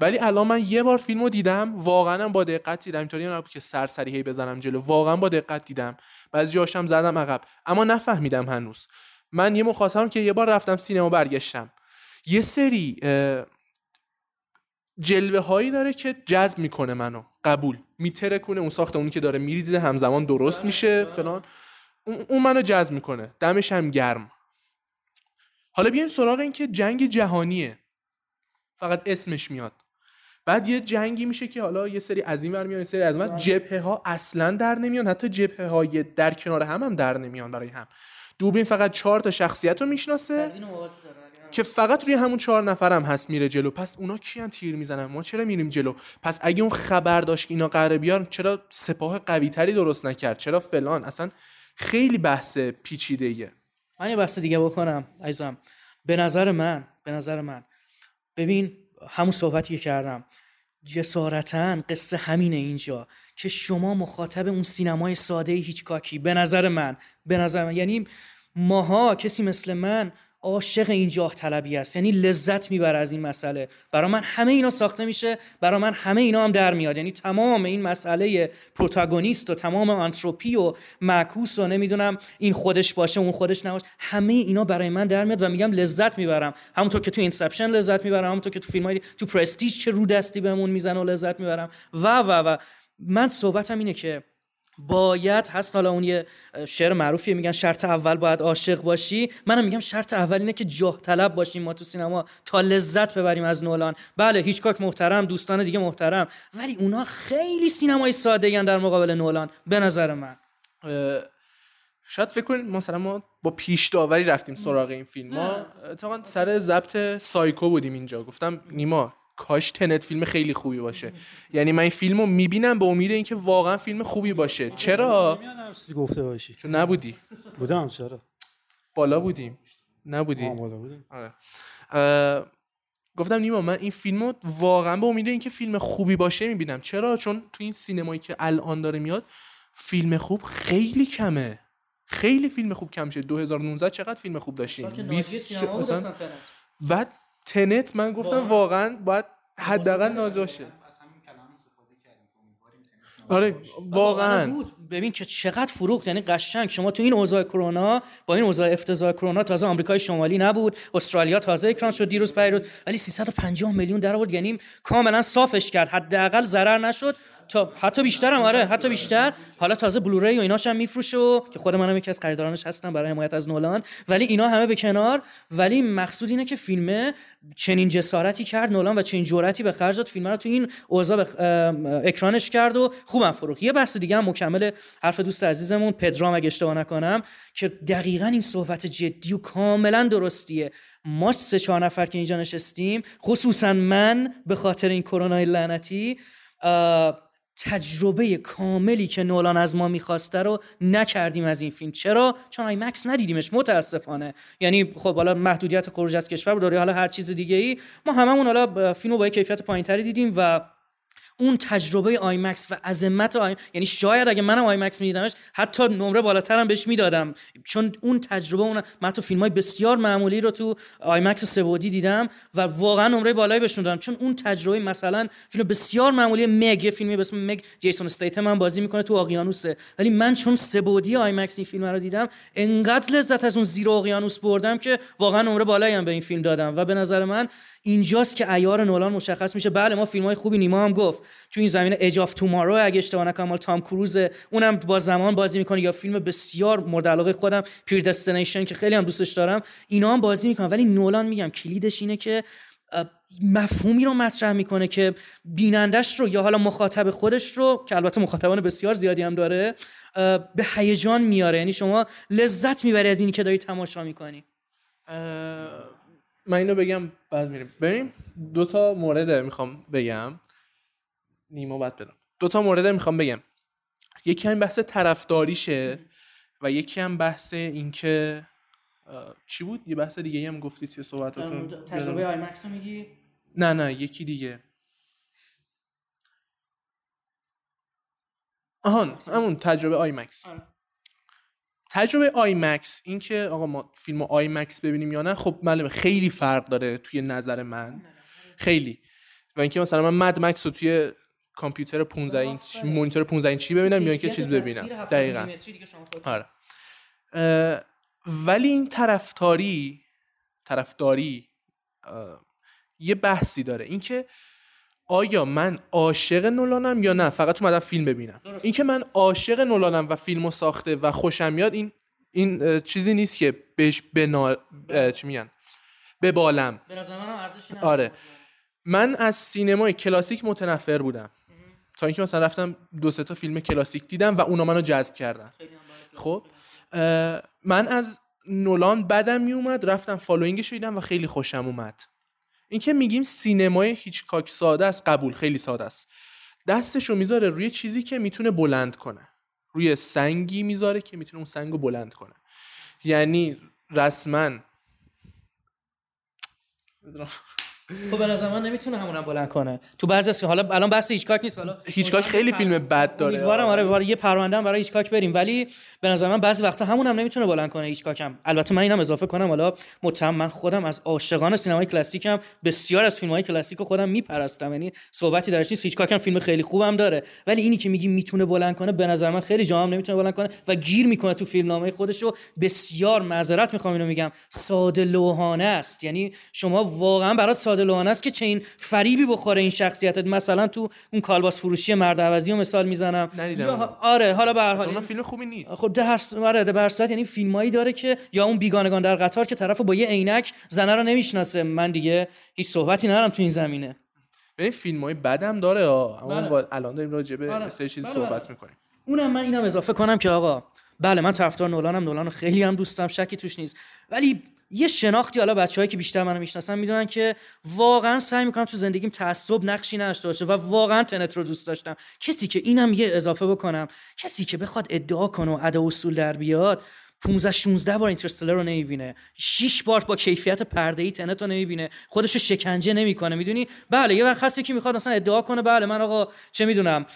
ولی الان من یه بار فیلمو دیدم واقعا با دقت دیدم. اینطوری نبود که سرسری هی بزنم جلو. واقعا با دقت دیدم. بعضی جاشم زدم عقب. اما نفهمیدم هنوز. من یه مخاطبم که یه بار رفتم سینما برگشتم. یه سری جلوه هایی داره که جذب می‌کنه منو. قبول. میتره کنه اون ساختمونی که داره میریزه همزمان درست میشه فلان. اون منو جذب می‌کنه. دمش هم گرم. حالا بیایم سراغ این که جنگ جهانیه. فقط اسمش میاد. بعد یه جنگی میشه که حالا یه سری از این ور میان یه سری از من جبهه ها اصلا در نمیان حتی جبهه های در کنار هم هم در نمیان برای هم. دوبین فقط چهار تا شخصیت رو می‌شناسه که فقط روی همون چهار نفرم هست میره جلو. پس اونا کیان تیر می‌زنن؟ ما چرا میریم جلو؟ پس اگه اون خبر داشت که اینا قراره بیان چرا سپاه قوی تری درست نکرد؟ چرا فلان؟ اصلا خیلی بحث پیچیده ایه من یه بحث دیگه بکنم عزیزم. به نظر من به نظر من ببین همون صحبتی که کردم جسارتا قصه همینه اینجا که شما مخاطب اون سینمای ساده هیچکاکی به نظر من به نظر من. یعنی ماها کسی مثل من عاشق این جاه طلبی است. یعنی لذت می‌بره از این مسئله. برای من همه اینا ساخته میشه برای من همه اینا هم در میاد. یعنی تمام این مسئله پروتاگونیست و تمام آنتروپی و معکوس و نمی‌دونم این خودش باشه اون خودش نباشه همه اینا برای من در میاد و میگم لذت می‌برم. همونطور که تو اینسپشن لذت می‌برم همونطور که تو فیلم های تو پرستیج چه رو دستی بهمون می‌زنه و لذت می‌برم. و و و. من صحبتم اینه که باید هست. حالا اون یه شعر معروفیه میگن شرط اول باید عاشق باشی. منم میگم شرط اول اینه که جاه طلب باشیم ما تو سینما تا لذت ببریم از نولان. بله هیچکاک محترم دوستان دیگه محترم ولی اونا خیلی سینمای ساده در مقابل نولان به نظر من. شاید فکر کنید مثلا ما با پیش داوری رفتیم سراغ این فیلم. ما اتفاقا سر ضبط سایکو بودیم اینجا. گفتم نیما کاش تنت فیلم خیلی خوبی باشه. یعنی من این فیلم رو می‌بینم به امید اینکه واقعا فیلم خوبی باشه. چرا؟ گفته باشی؟ چون نبودی. بودم چرا؟ بالا بودیم. نبودی. بالا بودیم. آره. گفتم نیما من این فیلم رو واقعا به امید اینکه فیلم خوبی باشه می‌بینم. چرا؟ چون تو این سینمایی که الان داره میاد فیلم خوب خیلی کمه. خیلی فیلم خوب کم شد. 2019 چقدر فیلم خوب داشتیم؟ 20 مثلا و تنت من گفتم واقعا باید حداقل نازل باشه آره واقعا. ببین که چقدر فروخت یعنی قشنگ. شما تو این اوضاع کرونا با این اوضاع افتضاح کرونا تازه آمریکای شمالی نبود استرالیا تازه اکران شد دیروز پیروز. ولی 350 میلیون در آورد یعنی کاملا صافش کرد. حداقل ضرر نشد. حتی بیشتر هم آره حتی بیشتر. حالا تازه بلوری و ایناش هم میفروشه که خود منم یکی از خریدارانش هستم برای حمایت از نولان. ولی اینا همه به کنار. ولی مقصود اینه که فیلمه چنین جسارتی کرد. نولان و چنین جرأتی به خرج داد. فیلم رو تو این اوضاع ام، اکرانش کرد و خوبم فروخت. یه بحث دیگه هم مکمل حرف دوست عزیزمون پدرام اگه اشتباه نکنم که دقیقا این صحبت جدی و کاملا درستیه. ما سه چهار نفر که اینجا نشستیم خصوصا من به خاطر این کرونا لعنتی تجربه کاملی که نولان از ما می‌خواسته رو نکردیم از این فیلم. چرا؟ چون آیمکس ندیدیمش متاسفانه. یعنی خب حالا محدودیت خروج از کشور بود حالا هر چیز دیگه ای ما هممون حالا فیلم رو با کیفیت پایینتری دیدیم و اون تجربه آیمکس و عظمت آی... یعنی شاید اگه منم آیمکس میدیدمش حتی نمره بالاترم بهش می‌دادم. چون اون تجربه اون من تو فیلم های بسیار معمولی رو تو IMAX سه بعدی دیدم و واقعا نمره بالایی بهش دادم چون اون تجربه مثلا فیلم بسیار معمولی Meg فیلمی به اسم Meg جیسون استیتم من بازی می‌کنه تو اقیانوسه ولی من چون سه بعدی IMAX این فیلم رو دیدم انقدر لذت از اون زیر اقیانوس بردم که واقعا نمره بالایی هم به این فیلم دادم. و به نظر من اینجاست که عیار نولان مشخص میشه. بله ما فیلم های خوبی نیما هم گفت. تو این زمینه Edge of Tomorrow اگه اشتباه نکنم تام کروز اونم با زمان بازی می‌کنه. یا فیلم بسیار مورد علاقه خودم پیر دستینیشن که خیلی هم دوستش دارم. اینا هم بازی می‌کنن. ولی نولان میگم کلیدش اینه که مفهومی رو مطرح می‌کنه که بینندش رو یا حالا مخاطب خودش رو که البته مخاطبان بسیار زیادی هم داره به هیجان میاره. یعنی شما لذت می‌بری از اینی که داری تماشا می‌کنی. من اینو بگم بعد میریم. بریم دو تا مورد می‌خوام بگم. نیما بعد بدم. دو تا مورد می‌خوام بگم. یکی هم بحث طرفداریشه و یکی هم بحث اینکه چی بود؟ یه بحث دیگه هم گفتی توی صحبتاتون. تجربه IMAX رو میگی؟ نه نه یکی دیگه. آهان همون تجربه IMAX آره. تجربه IMAX این که آقا ما فیلم IMAX ببینیم یا نه خب معلومه خیلی فرق داره توی نظر من. خیلی. و اینکه مثلا من مد مکس رو توی کامپیوتر 15 اینچ مونیتور 15 اینچی ببینم یا اینکه چیز ببینم. دقیقا. آره. ولی این طرفداری طرفداری یه بحثی داره. اینکه آیا من عاشق نولانم یا نه؟ فقط اومدم فیلم ببینم. اینکه من عاشق نولانم و فیلمو ساخته و خوشم میاد این این چیزی نیست که بهش بنا چی میگن؟ به نظر من ارزشی نداره. آره. من از سینمای کلاسیک متنفر بودم. تا اینکه مثلا رفتم دو سه تا فیلم کلاسیک دیدم و اونا منو جذب کردن. خب؟ من از نولان بدم میومد رفتم Following ش دیدم و خیلی خوشم اومد. این که میگیم سینمای هیچکاک ساده است قبول خیلی ساده است. دستشو می‌ذاره روی چیزی که می‌تونه بلند کنه. روی سنگی می‌ذاره که می‌تونه اون سنگ رو بلند کنه. یعنی رسما خب به نظر من نمی‌تونه همونم بلند کنه. تو بعضی از حالا الان بحث هیچکاک نیست. حالا هیچکاک خیلی فیلم بد داره. امیدوارم آره بباره یه پرونده هم برای هیچکاک بریم. ولی به نظر من بعضی وقتا همون هم نمی‌تونه بلند کنه هیچکاک هم البته من اینم اضافه کنم حالا متهم من خودم از عاشقان سینمای کلاسیکم بسیار از فیلم های کلاسیک خودم میپرستم. یعنی صحبتی درش نیست. هیچکاک هم فیلم خیلی خوبم داره. ولی اینی که میگی می‌تونه بلند کنه به نظر من خیلی جام نمی‌تونه بلند کنه و گیر می‌کنه تو فیلمنامه خودش رو. بسیار معذرت می‌خوام اینو میگم. ساده لوحانه است. یعنی شما واقعا برات ساده لوحانه است که چه این فریبی بخوره این شخصیتت. مثلا تو اون کالباس فروشی مرد عوضی رو مثال می‌زنم. آره حالا به هر حال. فیلم خوبی نیست. خب ده هر آره ده صورت. یعنی فیلمایی داره که یا اون بیگانگان در قطار که طرفو با یه عینک زنه رو نمی‌شناسه. من دیگه هیچ صحبتی ندارم تو این زمینه. ببین فیلم های بدم داره ها. اما بله. با الان داریم راجع به آره. چیز بله، صحبت بله. می‌کنیم. اونم من اینم اضافه کنم که آقا بله من طرفدار نولانم. نولان خیلی هم دوست دارم. شکی توش نیست. ولی یه شناختی حالا بچه‌هایی که بیشتر منو می‌شناسن می‌دونن که واقعا سعی می‌کنم تو زندگیم تعصب نقشی نداشته باشه و واقعا تنت رو دوست داشتم. کسی که اینم یه اضافه بکنم کسی که بخواد ادعا کنه و ادا اصول در بیاد 15 16 بار اینترستلر رو نمی‌بینه. 6 بار با کیفیت پرده ای تنت رو نمی‌بینه. خودش رو شکنجه نمی‌کنه. می‌دونی؟ بله یه وقت هست که می‌خواد مثلا ادعا کنه. بله من آقا چه می‌دونم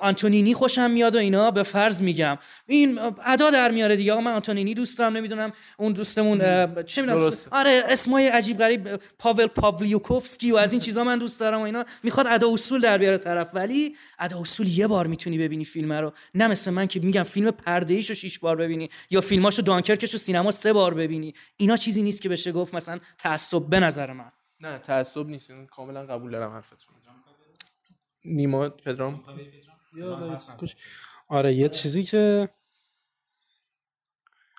آنتونینی خوشم میاد و اینا. به فرض میگم. این ادا در میاره دیگه. آقا من آنتونینی دوست دارم نمی‌دونم اون دوستمون چه می‌دونم. آره اسمای عجیب غریب. پاول پاولیوکوفسکی و از این چیزا من دوست دارم و اینا. می‌خواد ادا اصول در بیاره طرف. ولی ادا اصول یه بار می‌تونی ببینی فیلم رو. نه مثل من که میگم فیلم پرده ایشو شش بار ببینی یا فیلماشو دانکرکشو سینما سه بار ببینی. اینا چیزی نیست که بشه گفت مثلا تعصب به نظر من. نه تعصب نیست. این کاملا قبول دارم حرفتون. نیما پدرام. آره یه چیزی که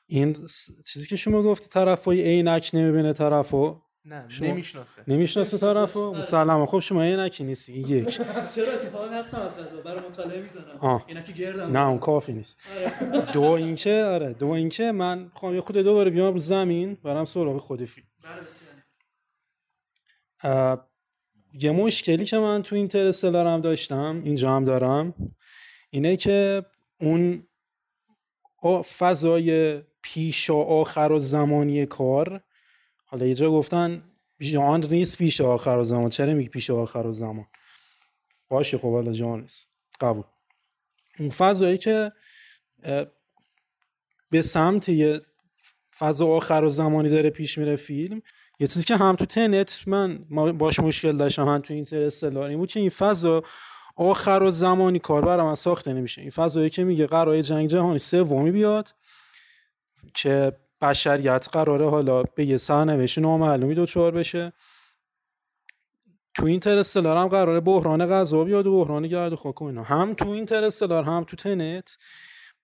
این س- چیزی که شما گفتی طرفای عینک نمی‌بینه طرفو. نه شما- نمی‌شناسه. نمی‌شناسه طرفو؟ مسلما خب شما عینکی نیستی این یک. [LAUGHS] چرا اتفاقا هستم از قضا برای مطالعه می‌زنم. که گردم. نه اون کافی نیست. [LAUGHS] دو اینکه آره دو اینکه من خواهم یه خود دوباره بیام رو زمین برم سراغ خود فیلم اه، یه مشکلی که من تو اینترستلار هم داشتم اینجا هم دارم اینه که اون فضای پیش و آخر و زمانی کار حالا یه جا گفتن جان نیست پیش آخر زمان. چرا میگی پیش آخر زمان؟ باشه خب حالا جان نیست. قبول. اون فضایی که به سمت یه فضا آخر زمانی داره پیش میره فیلم یه چیزی که هم تو تنت من باش مشکل داشتم هم تو اینترستلار این بود که این فضا آخر و زمانی کار برای من ساخته نمیشه. این فضایی که میگه قرار جنگ جهانی سومی بیاد که بشریت قراره حالا به یه سرنوشت نامعلومی دچار بشه. تو اینترستلار هم قراره بحران غذا بیاد و بحران گرد و خاک و اینا. هم تو اینترستلار هم تو تنت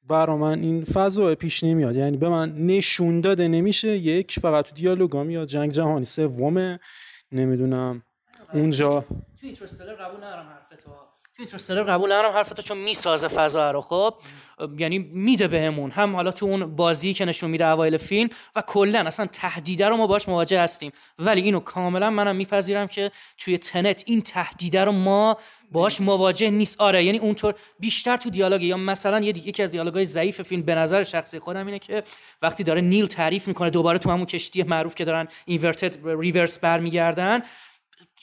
برا من این فضا پیش نمیاد. یعنی به من نشون داده نمیشه یک فقط تو دیالوگا میاد. جنگ جهانی سومه. نمی‌دونم. اونجا تو اینترستلر قبول ندارم حرفتو. تو اینترستلر قبول ندارم حرفتو چون می‌سازه فضا رو. خب یعنی میده بهمون. هم حالا تو اون بازی که نشون میده اوایل فیلم و کلا اصلا تهدیده رو ما باش مواجه هستیم. ولی اینو کاملا منم میپذیرم که توی تنت این تهدیده رو ما باش مواجه نیست. آره یعنی اونطور بیشتر تو دیالوگ یا مثلا یه یکی از دیالوگای ضعیف فیلم به نظر شخصی خودم اینه که وقتی داره نیل تعریف می‌کنه دوباره تو همون کشتی معروف که دارن اینورتد ریورس برمیگردن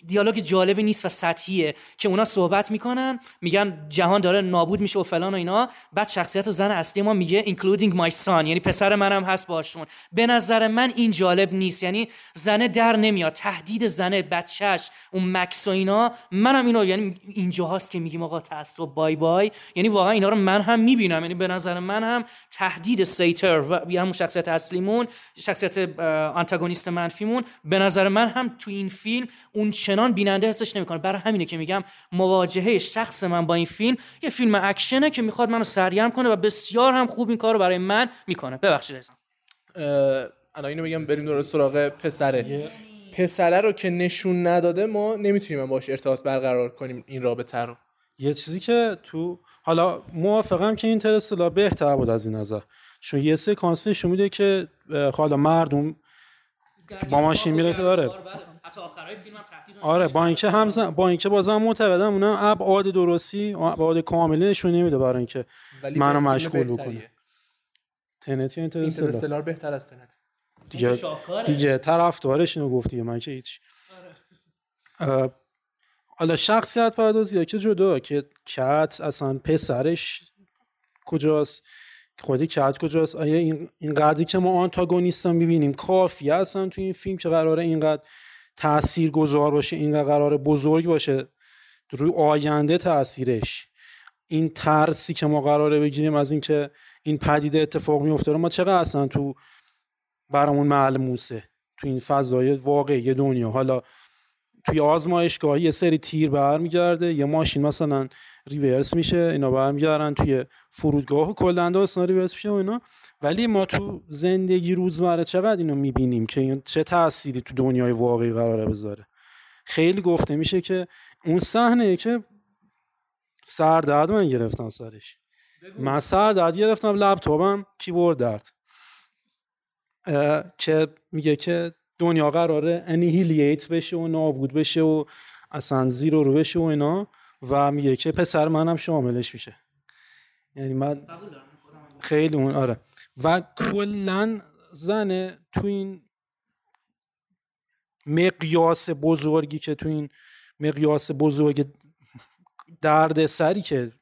دیالوگ جالبی نیست و سطحیه. که اونا صحبت می‌کنن میگن جهان داره نابود میشه و فلان و اینا. بعد شخصیت زن اصلی ما میگه including my son. یعنی پسر منم هست باشون به نظر من این جالب نیست. یعنی زنه در نمیاد. تهدید زنه بچهش اون مکس و اینا. منم اینو یعنی اینجا هست که میگیم آقا تعصب بای بای. یعنی واقعا اینا رو من هم می‌بینم. یعنی به نظر من هم تهدید سیتر و همون شخصیت اصلیمون شخصیت آنتاگونیست منفیمون به نظر من هم تو این فیلم اون چنان بیننده حسش نمی‌کنه. برای همینه که میگم مواجهه شخص من با این فیلم یه فیلم اکشنه که می‌خواد منو سرگرم کنه و بسیار هم خوب این کار رو برای من می‌کنه. ببخشید عزیزم. اه، الان اینو بگم بریم دوباره سراغ پسره. پسره رو که نشون نداده ما نمی‌تونیم باش ارتباط برقرار کنیم این رابطه رو. یه چیزی که تو حالا موافقم که اینترستلار بهتر بود از این نظر. چون یه سکانس نشون میده که اه، حالا مردم با ماشین میره که داره. حتی آخرای فیلم هم تهدید آره با اینکه هم با اینکه بازم معتقدم اونم ابعاد درستی ابعاد کاملی نشون نمیده برای اینکه منو مشغول. بکنه. تنت یا اینترستلار اینترستلار بهتر از تنت. دیگه. دیگه طرفدارش اینو گفتی من که هیچ اه، حالا شخصیت پردازی که جدا که کت اصلا پسرش کجاست؟ خودی کت کجاست؟ آیا این این قدری که ما آنتاگونیستان می‌بینیم؟ کافی هستن تو این فیلم که قراره اینقدر تأثیر گذار باشه اینقدر قراره بزرگ باشه روی آینده تاثیرش. این ترسی که ما قراره بگیریم از اینکه این پدیده اتفاق میفته ما چقدر اصلا تو برامون ملموسه تو این فضای واقعی دنیا. حالا توی آزمایشگاه یه سری تیر برمیگرده یه ماشین مثلا ریورس میشه اینا برمیگردن توی فرودگاه و کلا داستان ریورس میشه و اینا. ولی ما تو زندگی روزمره چقدر اینو می‌بینیم که این چه تأثیری تو دنیای واقعی قراره بذاره. خیلی گفته میشه که اون صحنه که سردرد من گرفتم سرش. من سردرد گرفتم لپتاپم کیبورد درد. که میگه که دنیا قراره انیهیلیت بشه و نابود بشه و اصلا زیرو رو بشه و اینا و میگه که پسر منم شاملش میشه. یعنی من خیلی اون آره. و کلا زنه تو این مقیاس بزرگی که تو این مقیاس بزرگ درد سری که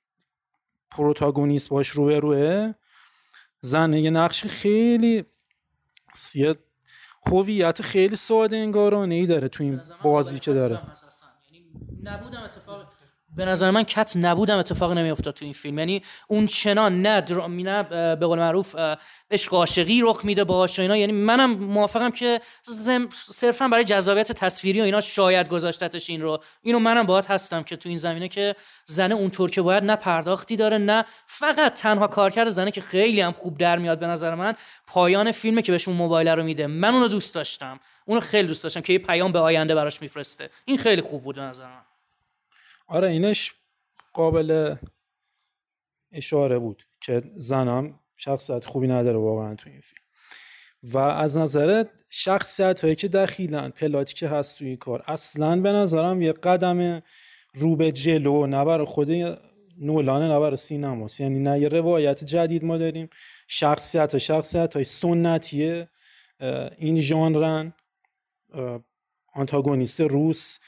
پروتاگونیست باش روی روه زنه یه نقش خیلی یه هویت خیلی ساده انگارانه ای داره تو این بازی که داره. یعنی نبودم اتفاق به نظر من کت نبودم اتفاق نمیافتاد تو این فیلم. یعنی اون چنان نه در... نه به قول معروف عشق عاشقی رخ میده باهاش اینا. یعنی منم موافقم که زم... صرفا برای جذابیت تصویری و اینا شاید گذاشتتش این رو. اینو منم باهات هستم که تو این زمینه که زنه اونطور که باید نه پرداختی داره نه فقط تنها کارکرد زنه که خیلی هم خوب در میاد به نظر من پایان فیلمه که بهش اون موبایل رو میده. من اونو دوست داشتم. اونو خیلی دوست داشتم که یه پیام به آینده براش میفرسته. این خیلی خوب بود به نظر من. آره اینش قابل اشاره بود که زنم شخصیت خوبی نداره واقعا تو این فیلم. و از نظر شخصیت هایی که دخیلن پلاتی که هست تو این کار اصلا به نظرم یه قدم رو به جلو نه برای خود نولانه نه برای سینماست یعنی نه یه روایت جدید ما داریم. شخصیت ها شخصیت های سنتیه این ژانرن آنتاگونیست روس.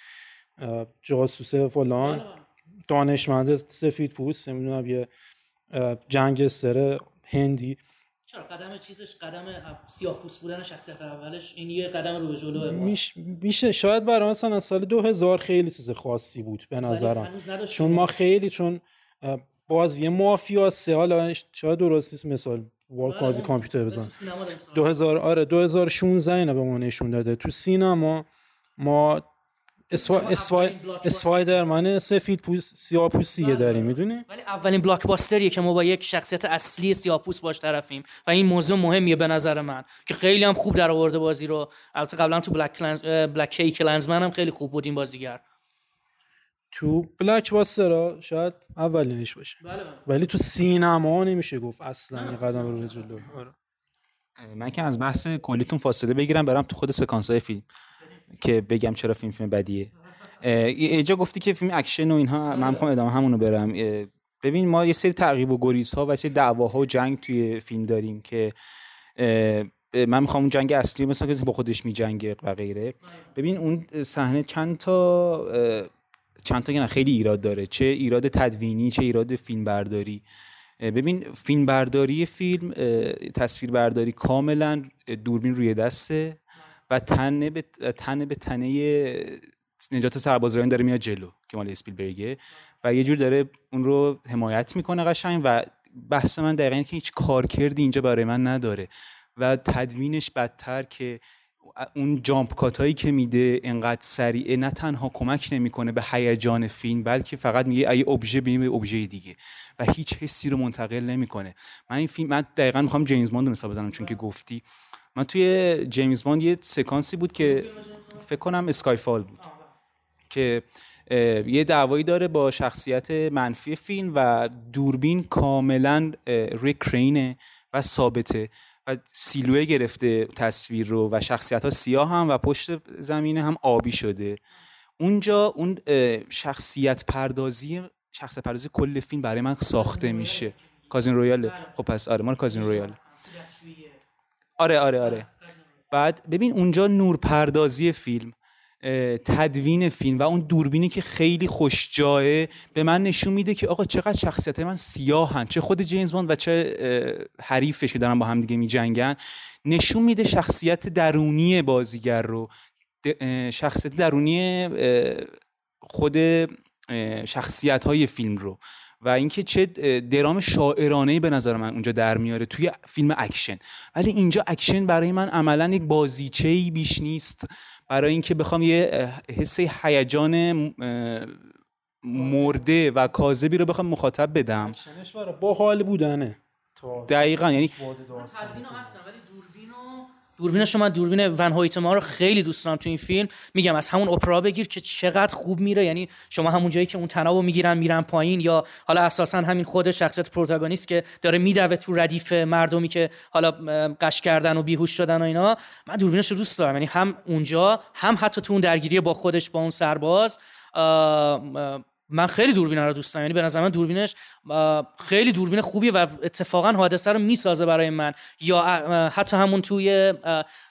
جاسوس فلان دانشمند سفید پوست نمی‌دونم یه اه، گنگستر هندی. چرا؟ قدم چیزش قدم سیاه پوست بودن شخصیت اولش این یه قدم رو به جلو میش- میشه شاید برای مثلا از سال 2000 خیلی چیز خاصی بود به نظرم. چون ما خیلی چون بازی مافیا سه حالا شاید درست نیست مثال وال بازی کامپیوتر بزن 2000 آره 2016 اینا به ما نشون داده. تو سینما ما اسوا... اسوا... اسپایدرمن سفید پوست سیاه پوستیه داریم می‌دونی؟ ولی اولین بلاک باستریه که ما با یک شخصیت اصلی سیاپوس باش طرفیم و این موضوع مهمیه به نظر من که خیلی هم خوب در آورده بازی رو. البته قبلا تو بلک کلنز... بلک کی کلنزمن هم خیلی خوب بود این بازیگر. تو blockbuster ا شاید اولینش باشه. بله ولی تو سینما نمیشه گفت اصلا یه قدم رو به جلو. آره. من که از بحث کلیتون فاصله بگیرم برم تو خود سکانس های فیلم. که بگم چرا فیلم فیلم بدیه. اینجا گفتی که فیلم اکشن و اینها من می‌خوام ادامه همونو برم. ببین ما یه سری تعقیب و گریزها و یه سری دعواها و جنگ توی فیلم داریم که من می‌خوام اون جنگ اصلی مثلا که با خودش میجنگه و غیره. ببین اون صحنه چند تا چند تا که نه خیلی ایراد داره. چه ایراد تدوینی چه ایراد فیلم برداری ببین فیلم برداری فیلم تصویر برداری کاملا دوربین روی دسته. و تنه به تنه به تنه نجات سربازران داره میاد جلو که مال اسپیلبرگه. و یه جور داره اون رو حمایت می‌کنه قشنگ و بحث من دقیقا که هیچ کارکردی اینجا برای من نداره. و تدوینش بدتر که اون jump cut هایی که میده انقدر سریعه نه تنها کمک نمی‌کنه به هیجان فیلم بلکه فقط میگه ای ابژه به ابژه دیگه. و هیچ حسی رو منتقل نمی‌کنه. من این فیلم من دقیقا می‌خوام جیمز باند مثال بزنم چون که گفتی. من توی جیمز باند یه سکانسی بود که فکر کنم Skyfall بود که یه دعوایی داره با شخصیت منفی فیلم و دوربین کاملا روی کرینه و ثابته و سیلوه گرفته تصویر رو و شخصیت ها سیاه هم و پشت زمینه هم آبی شده. اونجا اون شخصیت پردازی شخصیت پردازی کل فیلم برای من ساخته میشه. کازین رویاله خب پس آره مال کازین رویاله آره آره آره. بعد ببین اونجا نورپردازی فیلم تدوین فیلم و اون دوربینی که خیلی خوش جایه به من نشون میده که آقا چقدر شخصیت من سیاهن چه خود جیمز باند و چه حریفش که دارن با هم دیگه میجنگن نشون میده شخصیت درونی بازیگر رو شخصیت درونی خود شخصیت های فیلم رو. و اینکه چه درام شاعرانه به نظر من اونجا در میاره توی فیلم اکشن. ولی اینجا اکشن برای من عملا یک بازیچه ای بیش نیست. برای اینکه بخوام یه حس هیجان مرده و کاذبی رو بخوام مخاطب بدم. با حال بودنه. دقیقا یعنی هستن ولی دوربینو دوربینش من دوربین ون هویت ما رو خیلی دوست دارم تو این فیلم. میگم از همون اپرا بگیر که چقدر خوب میره. یعنی شما همون جایی که اون تنابو می‌گیرن میرن پایین یا حالا اساسا همین خود شخصیت پروتاگونیست که داره میدوه تو ردیف مردمی که حالا قش کردن و بیهوش شدن و اینا. من دوربینش رو دوست دارم. یعنی هم اونجا هم حتی تو اون درگیری با خودش با اون سرباز من خیلی دوربین رو دوست دارم. یعنی به نظر من دوربینش خیلی دوربین خوبیه و اتفاقا حادثه رو می‌سازه برای من. یا حتی همون توی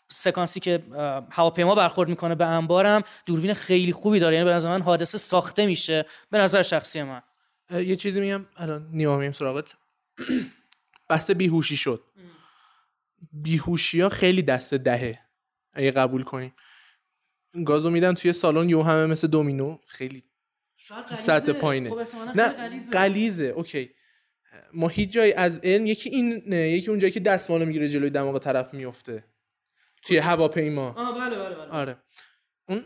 سکانسی که هواپیما برخورد می‌کنه به انبارم دوربین خیلی خوبی داره. یعنی به نظر من حادثه ساخته میشه به نظر شخصی من. یه چیزی میگم. الان نیما میگم سراغت. [CLEARS THROAT] بحث بیهوشی شد. بیهوشی ها خیلی دست دهه اگه قبول کنیم. گازو میدن توی سالن یو همه مثل دومینو. خیلی سطح پایینه. نه قلیزه اوکی. ما هیچ جایی از علم یکی این نه یکی اون جایی که دستمالو می‌گیره جلوی دماغ طرف میفته توی هواپیما. آه بله بله بله. آره. اون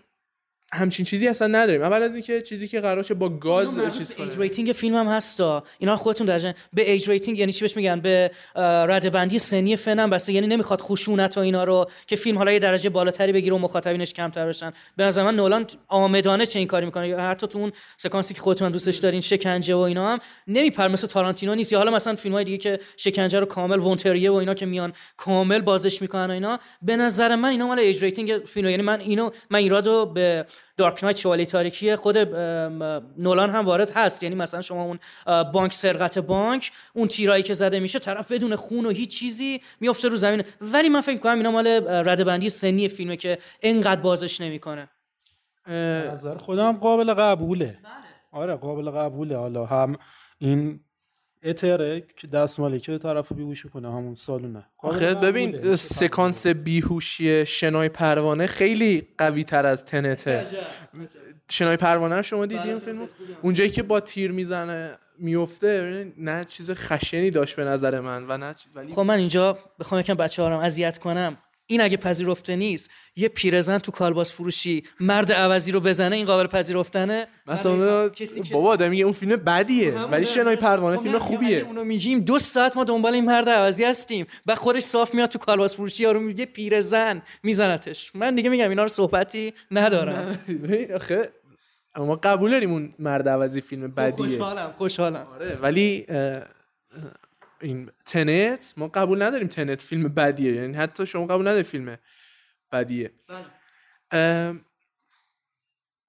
همچین چیزی اصلا نداریم. اول از اینکه چیزی که قرار با گاز چیز ایج کنه. ریتینگ فیلم هم هستا. اینا خودتون درجه به ایج ریتینگ یعنی چی بهش میگن؟ به رده بندی سنی فن هم بسته. یعنی نمی‌خواد خشونت و اینا رو که فیلم حالا یه درجه بالاتری بگیره و مخاطبینش کمتر بشن. به نظر من نولان آمدانه چه این کاری می‌کنه؟ یا حتی تو اون سکانسی که خودتون دوستش دارین شکنجه و اینا هم نمیپر مثل تارانتینو نیست. یا حالا مثلا فیلم های دیگه که شکنجه رو کامل ونتریه و اینا که میان کامل بازش می‌کنن و اینا به نظر من اینا مال ایج ریتینگ فیلم یعنی من اینو من ایرادو به دارک نایت شوالی تاریکی خود نولان هم وارد هست. یعنی مثلا شما اون بانک سرقت بانک اون تیرایی که زده میشه طرف بدون خون و هیچ چیزی میفته رو زمین. ولی من فکر کنم اینا مال ردبندی سنی فیلمه که انقدر بازش نمی‌کنه. نظر خودم قابل قبوله. آره قابل قبوله. حالا هم این اتره که دستمالی که طرف بیهوش می‌کنه همون سالونه. آخه. ببین سکانس بیهوشی شنای پروانه خیلی قوی تر از تنته شنای پروانه رو شما دیدین فیلمو؟ اونجایی که با تیر می‌زنه میفته نه چیز خشنی داشت به نظر من و نه چیز ولی خب من اینجا بخوام یکم بچه رو اذیت کنم. این اگه پذیرفته نیست یه پیرزن تو کالباس فروشی مرد عوضی رو بزنه این قابل پذیرفتنه؟ مثلا بابا آدم میگه اون فیلم بدیه ولی شنای پروانه خب فیلم خوبیه. اونو میگیم دو ساعت ما دنبال این مرد عوضی هستیم و خودش صاف میاد تو کالباس فروشی یارو میگه پیرزن میزنتش. من دیگه میگم اینا رو صحبتی ندارم. آخه ما قبول داریم اون مرد عوضی فیلم بدیه. خوشحالم خوشحالم. آره ولی این تنت ما قبول نداریم تنت فیلم بدیه یعنی حتی شما قبول نداریم فیلم بدیه. اه،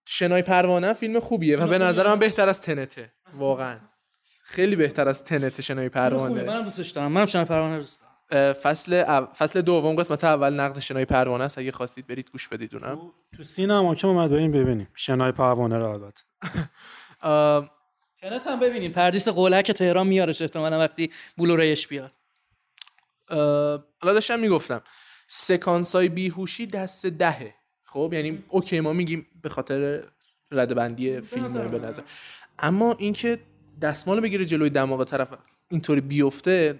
شنای پروانه فیلم خوبیه و به نظر من بهتر از تنته واقعا. خیلی بهتر از تنت شنای پروانه. منم دوستش دارم. منم شنای پروانه رو دوست دارم. فصل او- فصل دوم قسمت اول نقد شنای پروانه است. اگه خواستید برید گوش بدید اونم. تو سینما که اومد بریم ببینیم. شنای پروانه رو البته. [LAUGHS] تنت هم ببینین پردیس قولک تهران میارش احتمالا وقتی بلوریش بیاد. اه، حالا داشتم می‌گفتم سکانس های بیهوشی دست دهه. خب یعنی اوکی ما میگیم به خاطر ردبندی فیلم به نظر. اما اینکه دستمال بگیره جلوی دماغ طرف اینطوری بیفته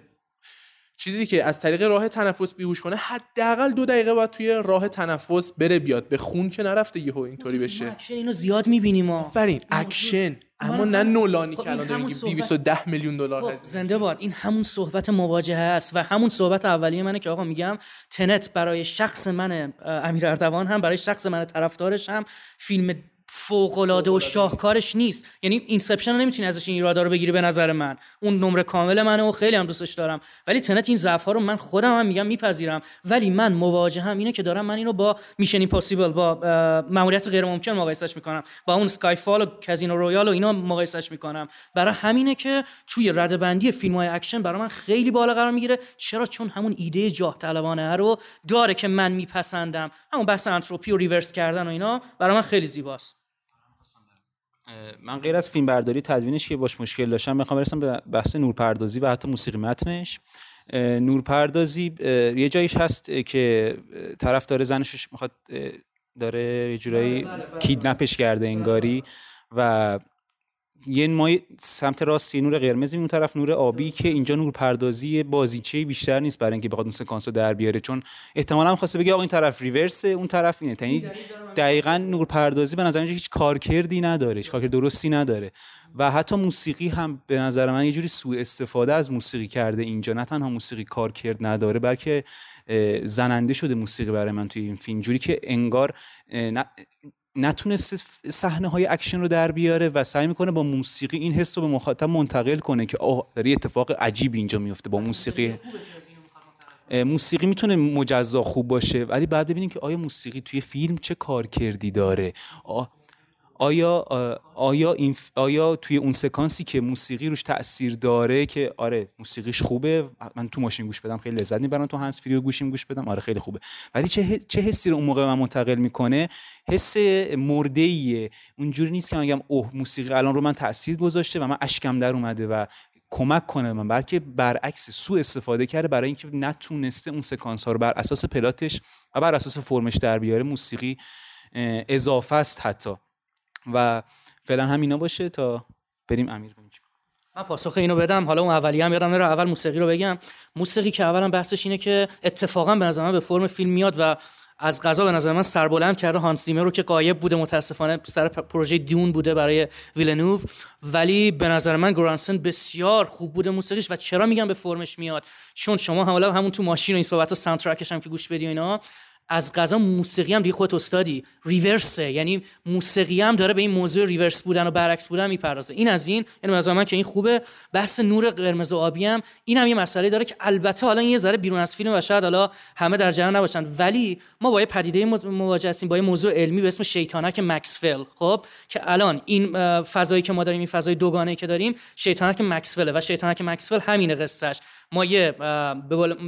چیزی که از طریق راه تنفس بیهوش کنه حداقل دو دقیقه باید توی راه تنفس بره بیاد. به خون که نرفته یهو اینطوری بشه. اکشن اینو زیاد می‌بینیم ما آفرین اکشن. اما نه نولانی خب که این الان صحبت- 210 میلیون دلار خب هزینه زنده باد این همون صحبت مواجهه است و همون صحبت اولیه منه که آقا میگم Tenet برای شخص من امیر اردوان هم برای شخص من طرفدارش هم فیلم فوق العاده و شاهکارش نیست. یعنی Inception نمی‌تونی ازش این ایرادا رو بگیری به نظر من. اون نمره کامل منه و خیلی هم دوستش دارم. ولی Tenet این ضعف ها رو من خودم هم میگم میپذیرم. ولی من مواجهم اینه که دارم من اینو با Mission Impossible با ماموریت غیر ممکن مقایسش می‌کنم. با اون Skyfall و Casino Royale و اینا مقایسش می‌کنم. برای همینه که توی رده بندی فیلم های اکشن برای من خیلی بالا قرار می‌گیره. چرا؟ چون همون ایده جاه طلبانه رو داره که من میپسندم. همون بحث انتروپی و reverse کردن و اینا برای من خیلی زیباست. من غیر از فیلم برداری تدوینش که باش مشکل داشتم می‌خوام برسم به بحث نورپردازی و حتی موسیقی متنش. نورپردازی یه جایش هست که طرف داره زنش می‌خواد داره یه جورایی بله، بله، بله، کیدنپش کرده انگاری و یه مای سمت راست یه نور قرمزی اون طرف نور آبی که اینجا نور پردازی بازیچه بیشتر نیست برای اینکه بخواد اون سکانس رو در بیاره. چون احتمالا هم خواسته بگه آقا این طرف ریورس اون طرف اینه. یعنی دقیقا نور پردازی به نظر هیچ کارکردی نداره هیچ کارکرد درستی نداره. و حتی موسیقی هم به نظر من یه جوری سوء استفاده از موسیقی کرده اینجا. نه تنها موسیقی کارکرد نداره بلکه زننده شده موسیقی برای من توی این فیلم. جوری که انگار نتونسته صحنه های اکشن رو در بیاره و سعی می‌کنه با موسیقی این حس رو به مخاطب منتقل کنه که آه داره اتفاق عجیبی اینجا میفته با موسیقی موسیقی. می‌تونه مجزا خوب باشه ولی بعد ببینیم که آیا موسیقی توی فیلم چه کار کردی داره آیا آیا این آیا توی اون سکانسی که موسیقی روش تاثیر داره که آره موسیقیش خوبه من تو ماشین گوش بدم خیلی لذت می‌برم تو هنس فری گوشیم گوش بدم آره خیلی خوبه. ولی چه چه حسی رو اون موقع من منتقل می‌کنه؟ حس مرده ایه اونجوری نیست که من بگم اوه موسیقی الان رو من تاثیر گذاشته و من اشکم در اومده و کمک کنه من بلکه برعکس سو استفاده کرده برای اینکه نتونسته اون سکانس ها رو بر اساس پلاتش و بر اساس فرمش در بیاره. موسیقی اضافه است حتی. و فعلا همینا باشه تا بریم امیر ببینیم من پاسخ اینو بدم. حالا اون اولی هم یادم نره اول موسیقی رو بگم. موسیقی که اولا بحثش اینه که اتفاقا به نظر من به فرم فیلم میاد و از غذا به نظر من سربلند کرده هانس زیمر رو که قایب بوده متاسفانه سر پروژه دیون بوده برای ویلنوو. ولی به نظر من گرانسن بسیار خوب بوده موسیقیش و چرا میگم به فرمش میاد؟ چون شما حالا همون تو ماشین و این صحبت و هم که گوش بدی اینا از غذا موسیقی هم دیگه خودت استادی. ریورسه یعنی موسیقی هم داره به این موضوع ریورس بودن و برعکس بودن می‌پردازه. این از این یعنی از من که این خوبه. بحث نور قرمز و آبی هم این هم یه مسئله داره که البته حالا یه ذره بیرون از فیلم و شاید حالا همه در جریان نباشن ولی ما با یه پدیده مواجه هستیم با یه موضوع علمی به اسم شیطانک مکسفل. خب؟ که الان این فضایی که ما داریم این فضای دوگانه که داریم شیطانک مکسفله و شیطانک مکسفل همین قصهش ما یه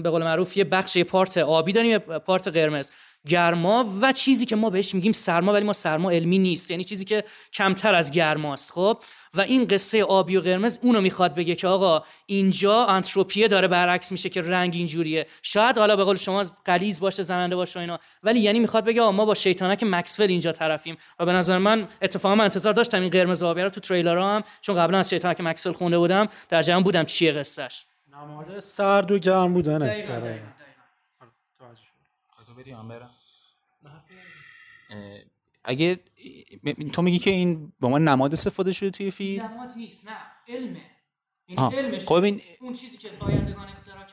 به قول معروف یه بخش یه پارت آبی داریم یه پارت قرمز. گرما و چیزی که ما بهش میگیم سرما ولی ما سرما علمی نیست. یعنی چیزی که کمتر از گرماست خب؟ و این قصه آبی و قرمز اونو می‌خواد بگه که آقا اینجا انتروپیه داره برعکس میشه که رنگ اینجوریه. شاید حالا به قول شما قلیز باشه زننده باشه اینا ولی یعنی می‌خواد بگه آقا ما با شیطانک مکسول اینجا طرفیم. و به نظر من اتفاقا من انتظار داشتم این قرمز آبی رو تو تریلرها هم چون قبلا از شیطانک مکسول خونده بودم. در جریان بودم چیه قصهش نماد سرد و گرم بودنه اگه تو میگی که این به ما نماد استفاده شده توی فیلم؟ نماد نیست نه علمه. یعنی علمش خب اون چیزی که آیندگان اختراع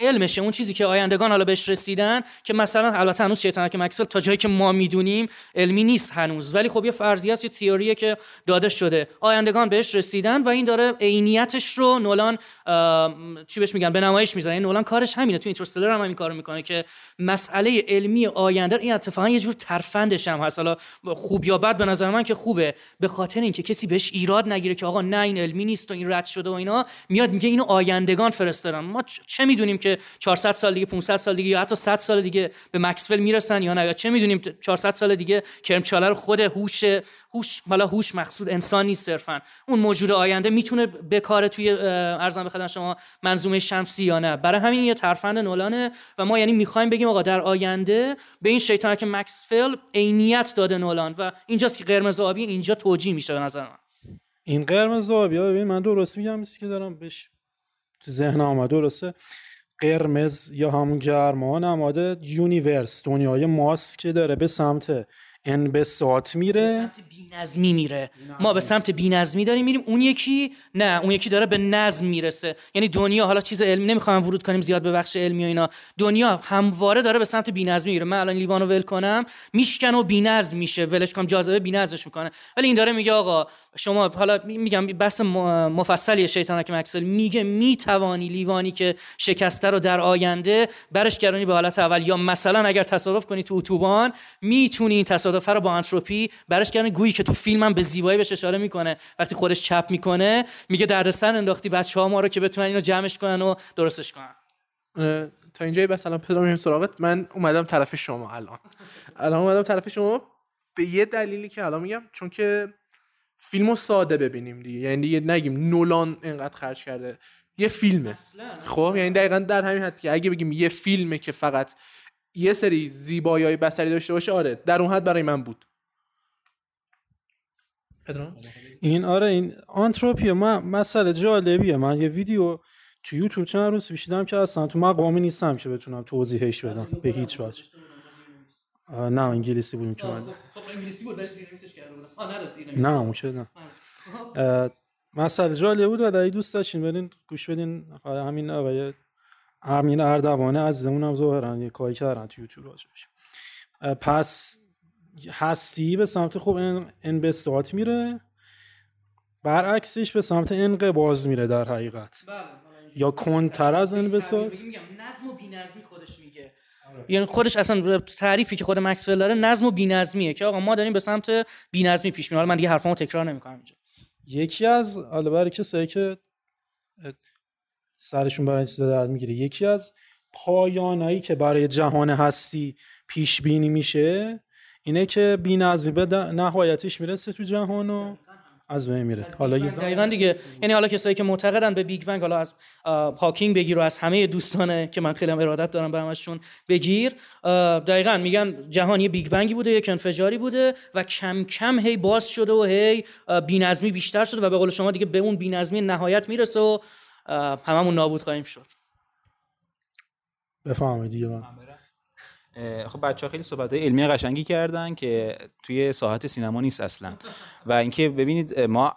علمشه اون چیزی که آیندگان حالا بهش رسیدن که مثلا البته هنوز که مکسول تا جایی که ما می‌دونیم علمی نیست هنوز. ولی خب یه فرضیه است یه تئوریه که داده شده. آیندگان بهش رسیدن و این داره عینیتش رو نولان چی بهش میگن به نمایش می‌ذاره یعنی نولان کارش همینه. تو اینترستلر هم همین کارو می‌کنه که مسئله علمی آینده این اتفاقا یه جور ترفندش هم هست. حالا خوب یا بد به نظر من که خوبه. به خاطر اینکه کسی بهش ایراد نگیره که آقا نه این علمی نیست و این رد شده و اینا میاد میگه اینو آیندگان فرستادن. ما چه می‌دونیم؟ که 400 سال دیگه 500 سال دیگه یا حتی 100 سال دیگه به مکسول می‌رسن یا نه؟ یا چه می‌دونیم 400 سال دیگه کرم خود هوش هوش حالا هوش مقصود انسان نیست صرفا. اون موجود آینده می‌تونه بکاره توی ارزان به شما منظومه شمسی یا نه؟ برای همین یه ترفند نولانه و ما یعنی می‌خوایم بگیم آقا در آینده به این شیطان که مکسفل عینیت داده نولان و اینجاست که قرمز آبی اینجا توجیه میشه به نظر من. این قرمز آبی ببین من درست میگم که دارم بهش تو ذهن آمده درسته؟ قرمز یا همون گرما نماد یونیورس دنیای ماست که داره به سمت انبساط میره. سمت بی‌نظمی میره. ما به سمت بی‌نظمی داریم میریم. اون یکی نه اون یکی داره به نظم می‌رسه. یعنی دنیا حالا چیز علمی نمی‌خوام ورود کنیم زیاد به بخش علمی و اینا. دنیا همواره داره به سمت بی‌نظمی میره. من الان لیوانو ول کنم. میشکنه و بی‌نظم میشه. ولش کنم جاذبه بی‌نظمش می‌کنه. ولی این داره میگه آقا شما حالا می- میگم م- مفصلی شیطانک مکسل میگه. می‌توانی لیوانی که شکسته رو در آینده برش گرانی به حالت اول. یا مثلا اگر تصادف کنی تو اتوبان می‌تونی این تصادف رو با انتروپی برش گرانی گویی که تو فیلم هم به زیبایی بهش اشاره می‌کنه. وقتی خودش چپ می‌کنه میگه دردسر انداختی بچه ها ما رو که بتونن اینو جمعش کنن و درستش کنن. تا اینجای بس الان پدرام میریم سراغت. من اومدم طرف شما الان. الان اومدم طرف شما. به یه دلیلی که الان میگم چون که فیلمو ساده ببینیم دیگه. یعنی دیگه نگیم نولان اینقدر خرج کرده. یه فیلمه. خب یعنی دقیقا در همین حد که اگه بگیم یه فیلمه که فقط یه سری زیبایی های بصری داشته باشه آره در اون حد برای من بود. این آره این آنتروپی من مسئله جالبیه. من یه ویدیو تو یوتیوب چند روز پیش دیدم که اصلا تو مقامی نیستم که بتونم توضیحش بدم به هیچ وجه. نه انگلیسی بودیم که من خب انگلیسی بود ولی نه نه اون چه نه. مسئله جالب بود و دوست داشتین برین گوش بدین. همین آقای همین اردوانه عزیزمون هم ظاهرا یه کاری کردن تو یوتیوب راجبش پس هستی به سمت خوب ان- انبساط میره. برعکسش به سمت انقباض میره در حقیقت. یا کنتر از انبساط میگم نظم و بی‌نظمی خودش میگه. یعنی خودش اصلا تعریفی که خود مکسول داره نظم و بی‌نظمیه که آقا ما داریم به سمت بی‌نظمی پیش میریم حالا من دیگه حرفامو تکرار نمی‌کنم اینجا. یکی از حالا برای کسایی که سرشون برای چیزا درد می‌گیره. یکی از پایانایی که برای جهان هستی پیش بینی میشه اینه که بی‌نظمی به نهایتش می‌رسه تو جهان و از بین میره. حالا دقیقا دیگه. یعنی حالا کسایی که معتقدن به Big Bang حالا از هاکینگ بگیر و از همه دوستانه که من خیلی هم ارادت دارم به همشون بگیر دقیقا میگن جهان یه Big Bang ی بوده یک انفجاری بوده و کم کم هی باز شده و هی بی‌نظمی بیشتر شده و به قول شما دیگه به اون بی‌نظمی نهایت می‌رسه و هممون نابود خواهیم شد. بفهمید دیگه من. خب بچه ها خیلی صحبت علمی قشنگی کردن که توی ساحت سینما نیست اصلا. و اینکه ببینید ما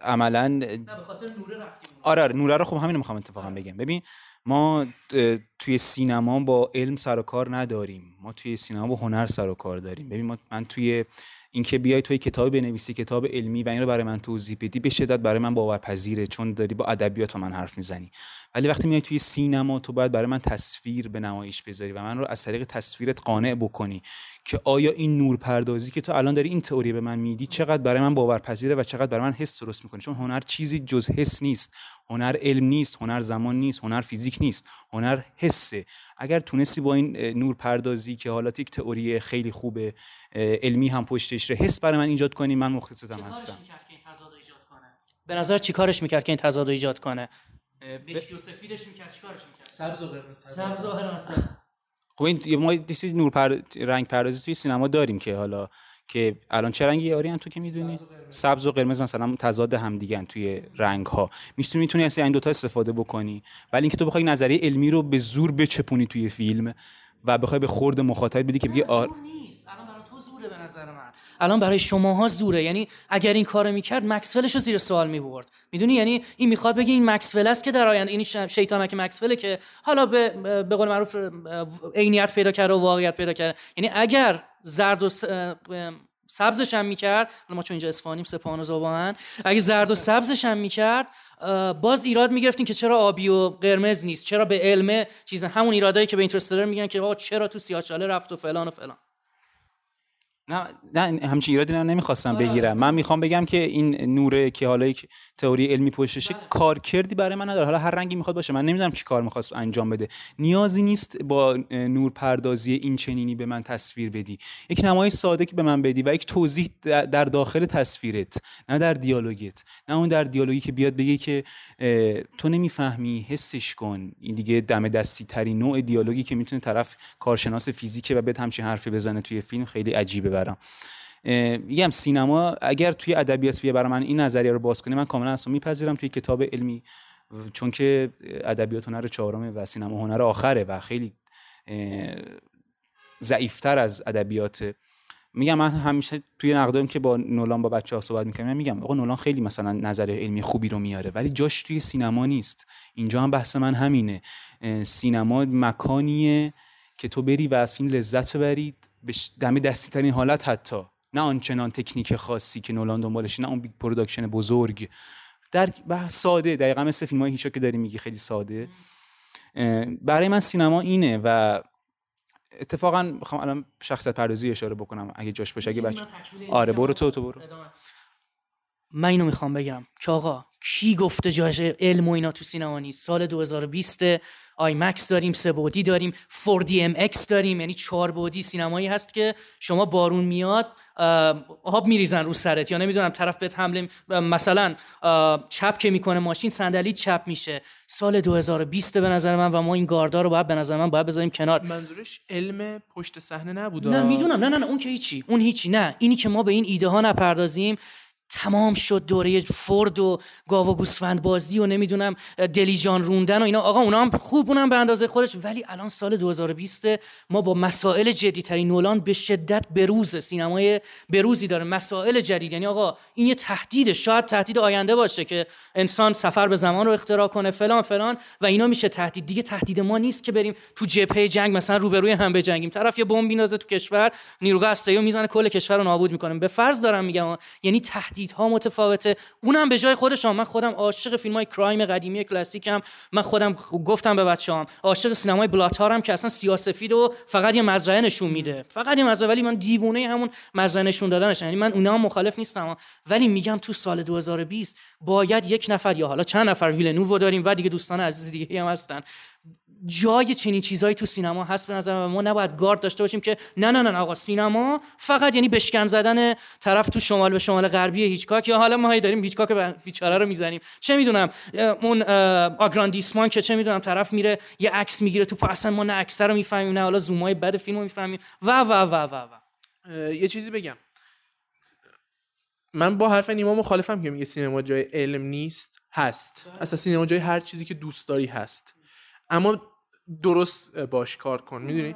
عملا به خاطر نوره رفتیم. آره آره نوره رو خب همین می‌خوام اتفاقا بگم. ببین ما توی سینما با علم سر و کار نداریم. ما توی سینما با هنر سر و کار داریم. ببین ما من توی اینکه بیای توی کتاب بنویسی کتاب علمی و این رو برای من توضیح بدی به شدت برای من باورپذیره چون داری با ادبیات من حرف می‌زنی. ولی وقتی میای توی سینما تو باید برای من تصویر به نمایش بذاری و من رو از طریق تصویرت قانع بکنی. که آیا این نور پردازی که تو الان داری این تئوری به من میدی چقدر برای من باورپذیره و چقدر برای من حس درست می‌کنه؟ چون هنر چیزی جز حس نیست. هنر علم نیست هنر زمان نیست هنر فیزیک نیست هنر حسه. اگر تونستی با این اه، نور پردازی که حالات یک تئوری خیلی خوبه اه، علمی هم پشتش ره حس برای من ایجاد کنی من مخلصتم هستم. به نظر چی کارش می‌کرد که این تضاد رو ایجاد کنه؟ بهش سفیدش می‌کرد چی کارش می‌کرد؟ سبز و قرمز سبز ظاهر مثلا خب این ما یه چیز نور پر... رنگ پردازی توی سینما داریم که حالا که الان چه رنگی یاری تو که می‌دونی؟ سبز و قرمز مثلا تضاد همدیگن توی رنگ ها می‌تونی می‌تونی از این دوتا استفاده بکنی. ولی اینکه تو بخوای نظریه علمی رو به زور بچپونی توی فیلم و بخوای به خورد مخاطب بدی که بگی آر... نیست. الان برای تو زوره به نظر من. الان برای شماها زوره. یعنی اگر این کارو می‌کرد مکسولش رو زیر سوال می‌برد. می‌دونی؟ یعنی این می‌خواد بگه این مکسول است که در آینده این شیطانک مکسوله که حالا به به قول معروف عینیت پیدا کرده و واقعیت پیدا کرده یعنی اگر زرد و س- سبزش هم می‌کرد ما چون اینجا اصفهانیم سپاهان و زبان اگه زرد و سبزش هم می‌کرد باز ایراد می‌گرفتین که چرا آبی و قرمز نیست چرا به علم چیز همون ایرادایی که به اینترستلر میگن که آقا چرا تو سیاه‌چاله رفت و فلان و فلان. نه نه همچین ایرادی نمی‌خواستم بگیرم. من می‌خوام بگم که این نوره که حالا یک تئوری علمی پشتشه کار کردی برای من نداره. حالا هر رنگی می‌خواد باشه. من نمی‌دونم چی کار می‌خواست انجام بده. نیازی نیست با نور پردازی این چنینی به من تصویر بدی. یک نمای ساده که به من بدی و یک توضیح در داخل تصویرت نه در دیالوگت. نه اون در دیالوگی که بیاد بگه که تو نمی‌فهمی حسش کن. این دیگه دم دستی ترین نوع دیالوگی که می‌تونه طرف کارشناس فیزیکه و بهت همچین حرفی بزنه توی فیلم خیلی عجیبه برام. میگم سینما اگر توی ادبیات بیه برای من این نظریه رو باز کنه من کاملا اصلا میپذیرم توی کتاب علمی چون که ادبیات هنر چهارمه و سینما هنر آخره و خیلی ضعیفتر از ادبیات. میگم من همیشه توی نقدم که با نولان با بچه ها صحبت می‌کنم میگم آقا نولان خیلی مثلا نظر علمی خوبی رو میاره ولی جاش توی سینما نیست. اینجا هم بحث من همینه. سینما مکانیه که تو بری و از فیلم لذت ببرید به دم دستی ترین حالت حتی. نه آنچنان تکنیک خاصی که نولان دنبالش نه اون big production بزرگ. در ساده دقیقا مثل فیلم های هیچکاک که داری میگی خیلی ساده. برای من سینما اینه و اتفاقا می‌خوام الان شخصیت پردازی اشاره بکنم اگه جاش باشه اگه بچه آره برو تو تو برو. من اینو می‌خوام بگم. که آقا کی گفته جاش علم و اینا تو سینما نیست؟ سال 2020 IMAX داریم سه بعدی داریم 4 MX داریم یعنی چهار بعدی سینمایی هست که شما بارون میاد آب میریزن رو سرت. یا نمی‌دونم طرف بهت حمله مثلا چپ که می‌کنه ماشین صندلی چپ میشه. سال 2020 به نظر من و ما این گاردا رو باید به نظر من باید بذاریم کنار. منظورش علم پشت صحنه نبود نه می‌دونم. نه نه نه اون که هیچی. اون هیچی. نه. اینی که ما به این ایده ها نپردازیم تمام شد دوره فورد و گاو و گوسفند بازی و نمی‌دونم دلیجان روندن و اینا. آقا اونا هم خوب اونم به اندازه خودش ولی الان سال 2020 ما با مسائل جدیدتری نولان به شدت بروز سینمای بروزی داره. مسائل جدید. یعنی آقا این یه تهدید شاید تهدید آینده باشه که انسان سفر به زمان رو اختراع کنه فلان فلان و اینا میشه تهدید. دیگه تهدید ما نیست که بریم تو جبهه جنگ مثلا روبروی هم بجنگیم. طرف یه بمب میندازه تو کشور نیروگاه هسته‌ای می‌زنه کل کشور رو نابود می‌کنه. به فرض دارم میگم یعنی تهدید دیدها متفاوته. اونم به جای خودش من خودم عاشق فیلم های کرایم قدیمی کلاسیکم. من خودم گفتم به بچه‌هام عاشق سینمای بلاتارم که اصلا سیاسفید و فقط یه مزرعه نشون میده. فقط یه مزرعه ولی من دیوونه همون مزرعه نشون دادنش. یعنی من اونها مخالف نیستم. ولی میگم تو سال 2020 باید یک نفر یا حالا چند نفر ویلنوو داریم و دیگه دوستان عزیز دیگه هم هستن. جای چنین چیزهایی تو سینما هست به نظر ما نباید گارد داشته باشیم که نه نه نه آقا سینما فقط یعنی بشکن زدن طرف تو شمال به شمال غربی هیچکاک یا حالا ما داریم هیچکاک بیچاره رو می‌زنیم. چه می‌دونم اون آگراندیسمان که چه می‌دونم طرف میره یه عکس می‌گیره تو اصلا ما نه عکس رو می‌فهمیم نه حالا زومای بد فیلم رو می‌فهمیم. و و و و و. یه چیزی بگم. من با حرف نیما مخالفم که میگه سینما جای علم نیست هست. اصلا سینما جای هر چیزی که دوست داری هست. اما درست باش کار کن می‌دونی؟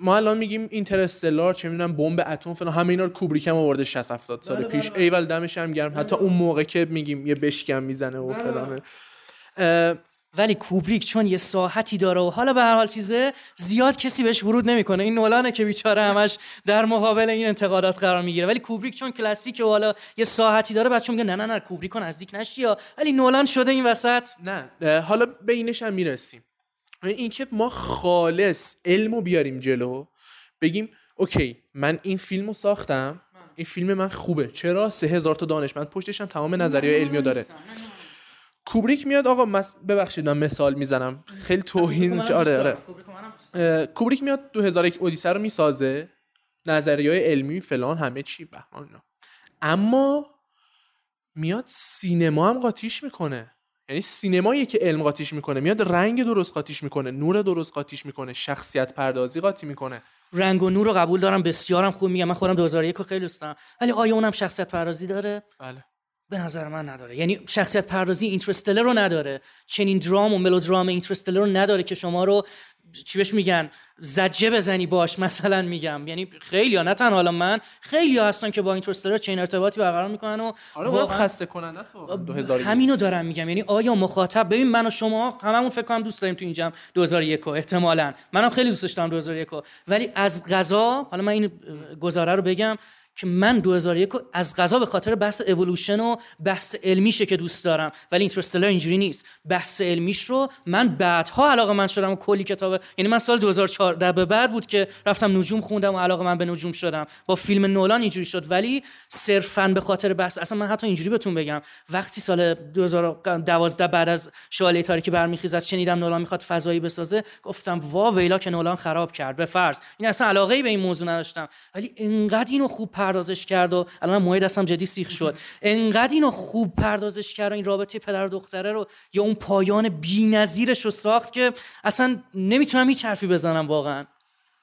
ما الان میگیم اینترستلار چه می‌دونم بمب اتم فلان همه اینا رو کوبریک هم آورده 60 70 سال بله، پیش. بله. ایول دمش هم گرم. حتی اون موقع که میگیم یه بشکم می‌زنه و بله، فلانه. ولی کوبریک چون یه ساحتی داره و حالا به هر حال چیزه زیاد کسی بهش ورود نمی‌کنه. این نولانه که بیچاره همش در مقابل این انتقادات قرار می‌گیره. ولی کوبریک چون کلاسیکه و حالا یه ساحتی داره بچه‌ها میگن نه نه نه کوبریک نزدیک نشی یا؟ ولی نولان شده این وسط. نه حالا به اینش هم می‌رسیم. اینکه ما خالص علمو بیاریم جلو بگیم اوکی من این فیلمو ساختم این فیلم من خوبه. چرا؟ سه هزار تا دانشمند پشتشم تمام نظریه علمی داره. کوبریک میاد آقا مس... ببخشید من مثال می‌زنم. خیلی توهین آره آره. کوبریک میاد 2001 اودیسه رو می‌سازه. نظریه علمی فلان همه چی بهمان اما میاد سینما هم قاطیش می‌کنه. یعنی سینمایی که علم قاطیش می‌کنه میاد رنگ درست قاطیش می‌کنه نور درست قاطیش می‌کنه شخصیت پردازی قاطی می‌کنه. رنگ و نور رو قبول دارم بسیارم خوب میگم. من خودم 2001 رو خیلی دوست دارم. ولی آیا اونم شخصیت پردازی داره؟ بله. به نظر من نداره. یعنی شخصیت پردازی اینترستلر رو نداره. چنین درام و ملودرام اینترستلر رو نداره که شما رو چی بهش میگن؟ زجه بزنی باش مثلا میگم. یعنی خیلی ها نه تنها حالا من خیلی ها هستن که با اینترستلر چین ارتباطی برقرار می‌کنن و آره واقعا خسته کننده است همینو دارم میگم. یعنی آیا مخاطب ببین من و شما هممون فکر کنم دوست داریم تو این جمع 2001 احتمالاً. منم خیلی دوستش دارم 2001 ولی از غذا حالا من این گزاره رو بگم که من 2001 از غذا به خاطر بحث اِوولوشن و بحث علمیشه که دوست دارم. ولی اینترستلر اینجوری نیست. بحث علمیش رو من بعدها علاقه من شدم و کلی کتاب یعنی من سال 2014 به بعد بود که رفتم نجوم خوندم و علاقه من به نجوم شدم. با فیلم نولان اینجوری شد. ولی صرفا به خاطر بحث اصلا من حتی اینجوری بهتون بگم. وقتی سال 2012 بعد از شوالیه تاریکی برمیخیزد شنیدم نولان می‌خواد فضایی بسازه گفتم وا ویلا که نولان خراب کرد. به فرض. این اصلا علاقه ای به این موضوع نداشتم. ولی انقدر اینو خوب پردازش کرد و الان موعد دستم جدی سیخ شد. انقدر اینو خوب پردازش کرد و این رابطه پدر و دختره رو یا اون پایان بی‌نظیرش رو ساخت که اصلا نمی‌تونم هیچ حرفی بزنم واقعا.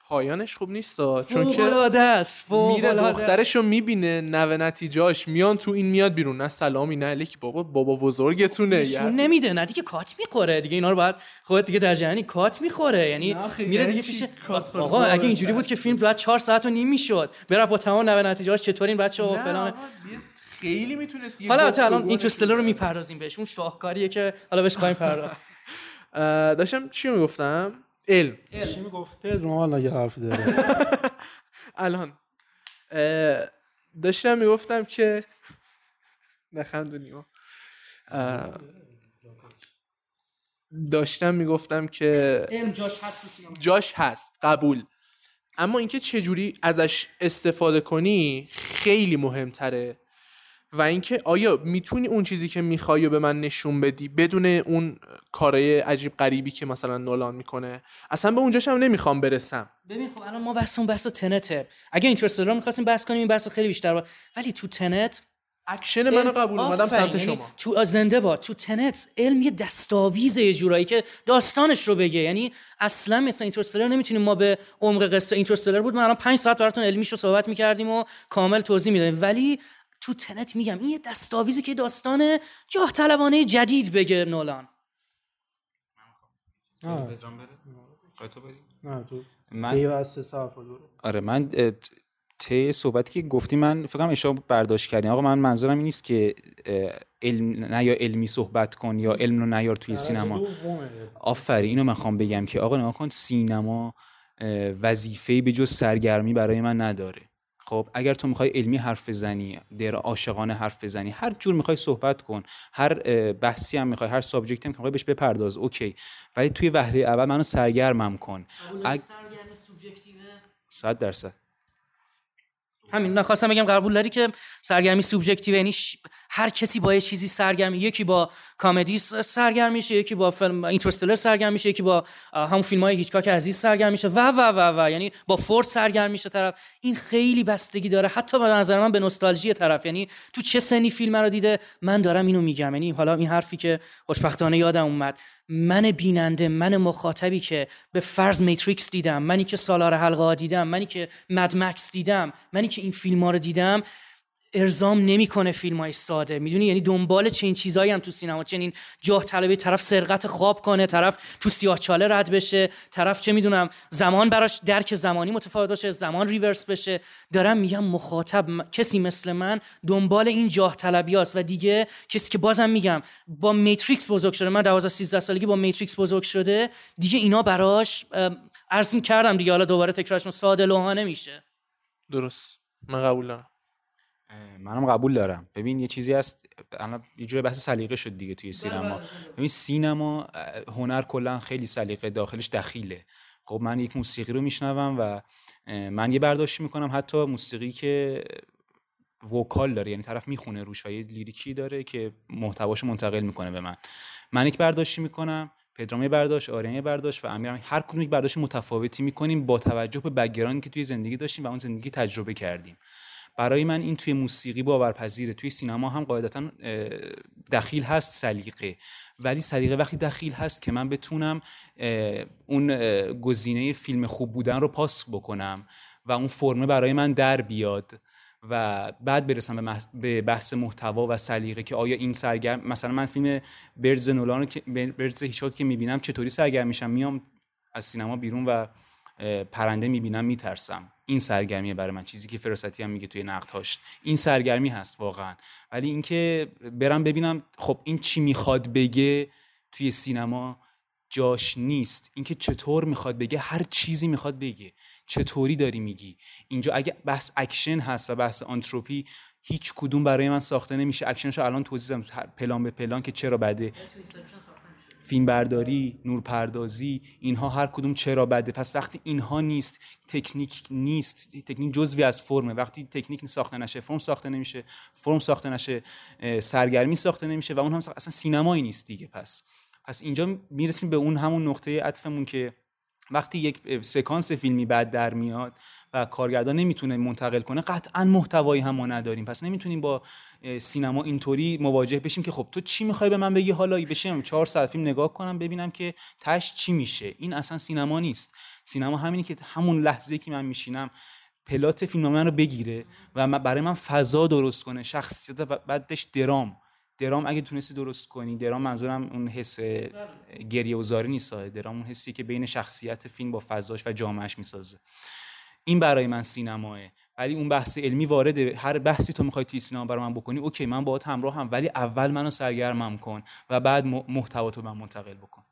پایانش خوب نیست چون که است میره. دخترش رو می‌بینه نوه نتیجاش میان تو این میاد بیرون نه سلامی نه علیکی بابا بابا بزرگتونه نشون یعنی نمیده نه دیگه کات می‌خوره دیگه اینا رو باید خودت دیگه در جهانی کات می‌خوره یعنی. میره یعنی دیگه پیش؟ آقا اگه اینجوری بود که فیلم بعد 4 ساعت و نیم می‌شد بره با تمام نوه نتیجه‌اش چطور این بچه و فلان خیلی می‌تونست حالا البته الان. اینترستلر رو می‌پردازیم بهش اون شاهکاریه که حالا بهش خواهیم پرداخت [LAUGHS] داشتم چی می‌گفتم علم. چی می‌گفت؟ پدرو والا یه حرف داره. [LAUGHS] الان داشتم می‌گفتم که نخندو نیما اه، داشتم می‌گفتم که جاش هست قبول. اما اینکه چجوری ازش استفاده کنی خیلی مهمتره. و اینکه آیا می‌تونی اون چیزی که می‌خوای به من نشون بدی بدون اون کارهای عجیب غریبی که مثلا نولان می‌کنه؟ اصلا به اونجاش هم نمی‌خوام برسم. ببین خب الان ما بحثمون بحث Tenet ه اگه Interstellar رو می‌خواستیم بحث کنیم این بحث خیلی بیشتر بود ولی تو Tenet اکشن منو قبول اومدم. سمت یعنی شما. تو زنده باد. تو Tenet علم یه دستاویزه یه جورایی که داستانش رو بگه. یعنی اصلا مثل Interstellar نمی‌تونیم ما به عمق قصه Interstellar بود. ما الان 5 ساعت براتون علمیش رو صحبت می‌کردیم و کامل توضیح می‌دادیم. ولی تو Tenet میگم. این یه دستاویزی که داستان جاه طلبانه جدید بگه نولان. تو من آره من ته صحبتی که گفتی من فکر کنم اشتباه برداشت کردین آقا من منظورم این نیست که علم نه یا علمی صحبت کن یا علم رو نیار توی سینما. آفرین اینو من خوام بگم که آقا نگاه کن سینما وظیفه به جز سرگرمی برای من نداره. خب اگر تو می‌خوای علمی حرف بزنی در عاشقانه حرف بزنی هر جور می‌خوای صحبت کن هر بحثی هم می‌خوای هر subject ی هم که می‌خوای بهش بپرداز OK. ولی توی وهله اول منو سرگرمم کن. اگ... صد درصد. همین. نه خواستم بگم قبول داری که سرگرمی سوبژکتیو یعنی ش- هر کسی با یه چیزی سرگرم یکی با کمدی سرگرم میشه یکی با فیلم Interstellar سرگرم میشه یکی با همون فیلم های هیچکاک عزیز سرگرم میشه. و و و و. یعنی با فورد سرگرم میشه طرف. این خیلی بستگی داره. حتی به نظر من به نوستالژی طرف. یعنی تو چه سنی فیلم رو دیده من دارم اینو میگم. یعنی حالا این حرفی که خوشبختانه یادم اومد. من بیننده من مخاطبی که به فرض میتریکس دیدم منی که سالار حلقه ها دیدم منی که مد مکس دیدم منی که این فیلم ها رو دیدم ارزام نمی‌کنه فیلم های ساده. می‌دونی؟ یعنی دنبال چنین چیزایی هم تو سینما. چنین جاه طلبی طرف سرقت خواب کنه طرف تو سیاه چاله رد بشه طرف چه می‌دونم زمان براش درک زمانی متفاوت باشه زمان ریورس بشه. دارم میگم مخاطب کسی مثل من دنبال این جاه طلبی و دیگه کسی که بازم میگم با Matrix بزرگ شده. من 12 13 سالگی با Matrix بزرگ شده. دیگه اینا براش عرض کردم دیگه. حالا دوباره تکرارشون ساده لوحانه میشه. درست. من قبول منم قبول دارم. ببین یه چیزی هست الان یه جور بحث سلیقه شد دیگه توی سینما. ببین سینما هنر کلا خیلی سلیقه داخلش دخیله. خب من یک موسیقی رو میشنوم و من یه برداشتی می‌کنم حتی موسیقی که وکال داره یعنی طرف می‌خونه روش و یه لیریکی داره که محتواشو منتقل می‌کنه به من. من یک برداشتی می‌کنم پدرام یه برداشت آریان برداشت و امیرم. هر کدوم یک برداشت متفاوتی می‌کنیم با توجه به بکگراندی که توی زندگی داشتیم و اون زندگی تجربه کردیم. برای من این توی موسیقی باورپذیره. توی سینما هم قاعدتا دخیل هست سلیقه. ولی سلیقه وقتی دخیل هست که من بتونم اون گزینه فیلم خوب بودن رو پاس بکنم و اون فرمه برای من در بیاد و بعد برسم به, بحث محتوا و سلیقه که آیا این سرگرم مثلا من فیلم برز نولان رو که برز هیچاک که می‌بینم چطوری سرگرم میشم؟ میام از سینما بیرون و پرنده می‌بینم میترسم. این سرگرمیه برای من. چیزی که فراستی هم میگه توی نقدهاش. این سرگرمی هست واقعا. ولی اینکه برم ببینم خب این چی می‌خواد بگه توی سینما جاش نیست. اینکه چطور می‌خواد بگه هر چیزی می‌خواد بگه. چطوری داری میگی؟ اینجا اگه بحث اکشن هست و بحث آنتروپی هیچ کدوم برای من ساخته نمیشه. اکشنشو الان توضیح دادم. پلان به پلان که چرا بده. فیلم برداری نورپردازی اینها هر کدوم چرا بده. پس وقتی اینها نیست تکنیک نیست تکنیک جزوی از فرمه. وقتی تکنیک ساخته نشه فرم ساخته نمیشه فرم ساخته نشه سرگرمی ساخته نمیشه و اون هم اصلا سینمایی نیست دیگه. پس پس اینجا می‌رسیم به اون همون نقطه عطفمون که وقتی یک سکانس فیلمی بعد در میاد و کارگردان نمی‌تونه منتقل کنه قطعا محتوایی هم ما نداریم. پس نمی‌تونیم با سینما اینطوری مواجه بشیم که خب تو چی می‌خوای به من بگی؟ حالا بشم چهار ساعت فیلم نگاه کنم ببینم که تش چی میشه. این اصلا سینما نیست. سینما همینی که همون لحظه که من میشینم پلات فیلم من رو بگیره و برای من فضا درست کنه شخصیت بعدش درام. درام اگه تونستی درست کنی درام منظورم اون حس گریه و زاری نیست درام اون حسی که بین شخصیت فیلم با فضاش و جامعش می‌سازه. این برای من سینماه. ولی اون بحث علمی وارده هر بحثی تو می‌خوای توی سینما برای من بکنی اوکی من باهات همراه هم. ولی اول منو سرگرمم کن و بعد محتوا تو من منتقل بکن.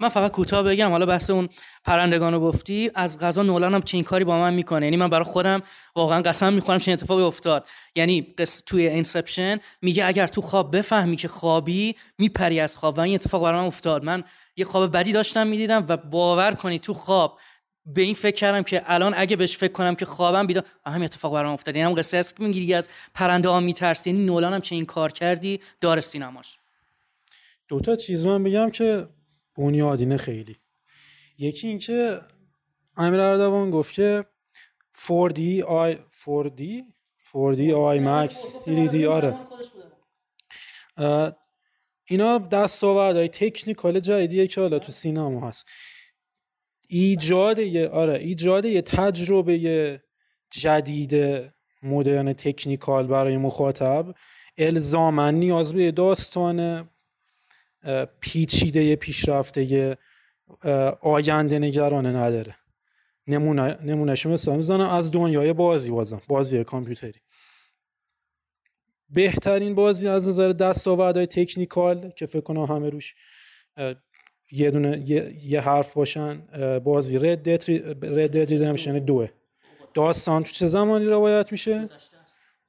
من فقط کوتاه بگم حالا بحث اون پرندگانو گفتی از قضا نولان همچین کاری با من می‌کنه؟ یعنی من برای خودم واقعا قسم می‌خورم چه اتفاقی افتاد. یعنی توی Inception میگه اگر تو خواب بفهمی که خوابی میپری از خواب و این اتفاق برای من افتاد. من یه خواب بدی داشتم می‌دیدم و باور کنی تو خواب به این فکر کردم که الان اگه بهش فکر کنم که خوابم بیدار همین اتفاق برام افتاد. یعنی هم قصه است که می‌گیری از پرنده ها میترسی. یعنی نولان هم چه این کار کردی؟ دار سینماش دو تا چیز من بگم که بنیادینه خیلی. یکی اینکه امیر اردوان گفت که 4D آی 4D 4D آی مکس 3D آره. اینا دستاوردهای تکنیکال جدیدیه که حالا تو سینما هست. ایجاد یه آره ایجاد یه تجربه جدید مدرن تکنیکال برای مخاطب. الزاما نیاز به داستان پیچیده پیشرفته آینده نگرانه نداره. نمونه نمونهش مثلا می‌زنم از دنیای بازی بازم بازی کامپیوتری. بهترین بازی از نظر دستاوردهای تکنیکال که فکر کنم همه روش یه دونه یه, حرف باشن بازی رد دد ریدمشن دوه داستان تو چه زمانی روایت میشه؟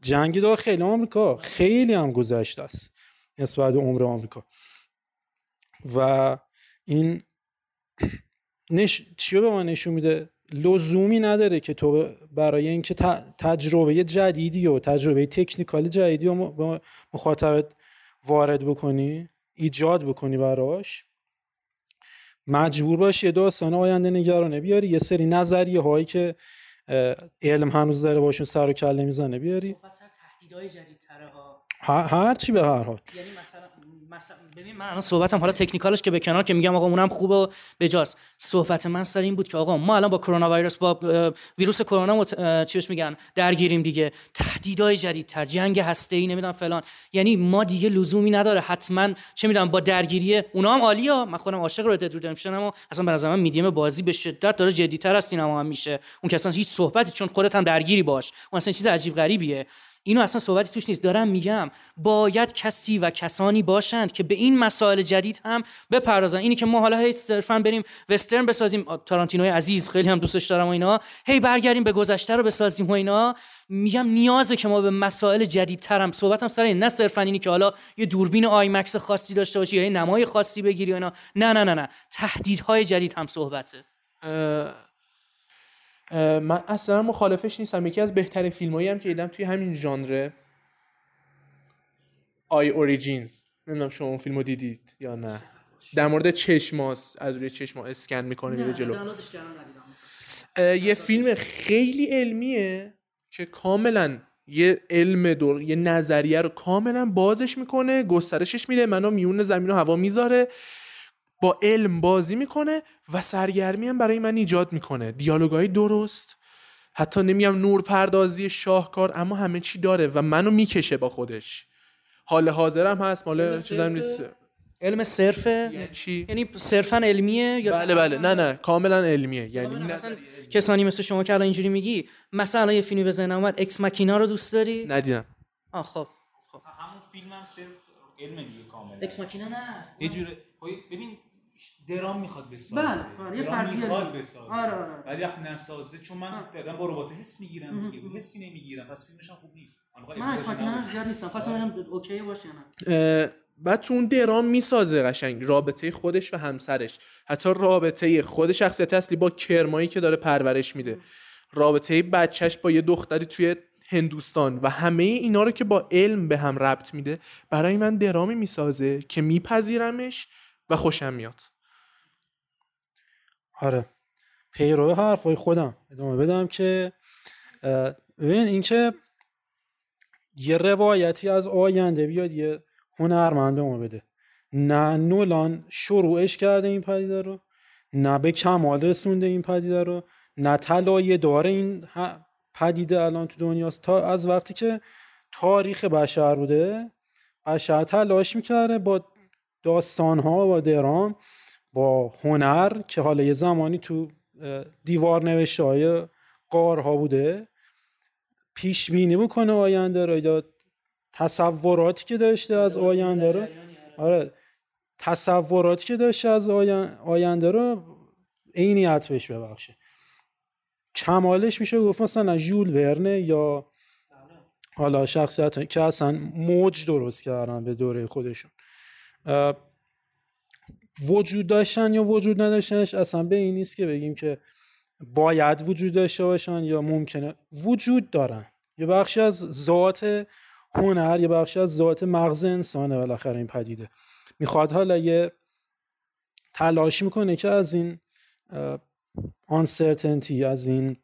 جنگ داخل آمریکا. خیلی هم گذشته است نسبت به عمر آمریکا. و این نش... چی به ما نشون میده؟ لزومی نداره که تو برای اینکه تجربه جدیدی و تجربه تکنیکال جدیدی رو به مخاطبت وارد بکنی ایجاد بکنی براش مجبور باشی یه داستان آینده نگرانه بیاری یه سری نظریه هایی که علم هنوز داره باشون سر و کله می‌زنه بیاری. هر چی به هر حال. یعنی مثلا ببین من الان صحبتم حالا تکنیکالش که به کنار که میگم آقا اونم خوبه و بجاست. صحبت من سر این بود که آقا ما الان با کرونا ویروس با ویروس کرونا مت... چیش میگن؟ درگیریم دیگه. تهدیدهای جدیدتر جنگ هسته ای نمی‌دونم فلان. یعنی ما دیگه لزومی نداره. حتما چه می‌دونم با درگیری اونا هم عالیه من خودم عاشق رد دد ریدمپشن اما اصلا به نظر من میدیم بازی به شدت داره جدیتر از سینما هم میشه. اون که اصلا هیچ صحبتی چون خودت هم درگیری باش. اون اصلا چیز عجیب غریبیه. اینو اصلا صحبتی توش نیست. دارم میگم باید کسی و کسانی باشند که به این مسائل جدید هم بپردازن. اینی که ما حالا هی صرفا بریم وسترن بسازیم. تارانتینوی عزیز خیلی هم دوستش دارم و اینا. هی برگردیم به گذشته رو بسازیم و اینا. میگم نیازه که ما به مسائل جدیدتر هم صحبتم سر این نه صرفا اینی که حالا یه دوربین آی مکس خاصی داشته باشی یا یه نمای خاصی بگیری و اینا. نه نه نه نه. تهدیدهای جدید هم صحبته. من اصلا مخالفش نیستم. یکی از بهترین فیلمایی هم که دیدم توی همین ژانر I Origins. نمی‌دونم شما اون فیلمو دیدید یا نه. در مورد چشماس از روی چشما اسکن می‌کنه میره جلو. یه فیلم خیلی علمیه که کاملا یه علم دور یه نظریه رو کاملا بازش می‌کنه گسترشش میده. منو میون زمین و هوا می‌ذاره. با علم بازی می‌کنه و سرگرمی هم برای من ایجاد می‌کنه. دیالوگای درست حتی نمیگم نور پردازی شاهکار اما همه چی داره و منو می‌کشه با خودش. حال حاضرم هست مال چیزم نیست. علم صرفه؟ یعنی چی؟ یعنی صرفا علمیه یا بله بله. نه نه. کاملا علمیه. یعنی مثلا کسانی مثل شما که الان اینجوری میگی مثلا یه فیلمی بزنن اومد اکس ماکینا رو دوست داری؟ ندیدم. آ خب. خب همون فیلم هم صرف علم دیگه کاملا. Ex Machina نه. یه جوره خب، ببین درام می‌خواد بسازه. بله آره، یه فرضیه می‌خواد بسازه. آره آره. ولی وقتی نسازه چون من دارم با ربات حس می‌گیرم دیگه حسی نمی‌گیرم. پس فیلمش هم خوب نیست. من Ex Machina زیاد نیستم خواستم ببینم OK باشه نه. بعد تو اون درام می‌سازه قشنگ. رابطه خودش و همسرش. حتی رابطه خود شخصیت اصلی با کرمایی که داره پرورش میده. رابطه بچهش با یه دختری توی هندوستان و همه اینا رو که با علم به هم ربط میده برای من درامی می‌سازه که میپذیرمش و خوشم میاد. آره. پیرو حرفای خودم ادامه بدم که ببین اینکه یه روایتی از آینده بیاد یه هنرمند ما بده. نه نولان شروعش کرده این پدیده رو نه به کمال رسونده این پدیده رو نه طلایه داره این پدیده الان تو دنیاست. تا از وقتی که تاریخ بشر بوده بشر تلاش می‌کرده با داستان ها با درام با هنر که حالا یه زمانی تو دیوار نوشته های قارها بوده پیش بینی بکنه آینده رو. یا تصوراتی که داشته از آینده رو. آره تصوراتی که داشته از آینده رو عینیت بهش ببخشه. کمالش میشه گفت مثلا ژول ورنه یا حالا شخصیت که اصلا موج درست کردن به دوره خودشون. وجود داشتن یا وجود نداشتنش اصلا به این نیست که بگیم که باید وجود داشته باشن یا ممکنه. وجود دارن. یه بخشی از ذات هنر یه بخشی از ذات مغز انسانه بالاخره این پدیده. می‌خواد حالا یه تلاش می‌کنه که از این آنسرتنتی از این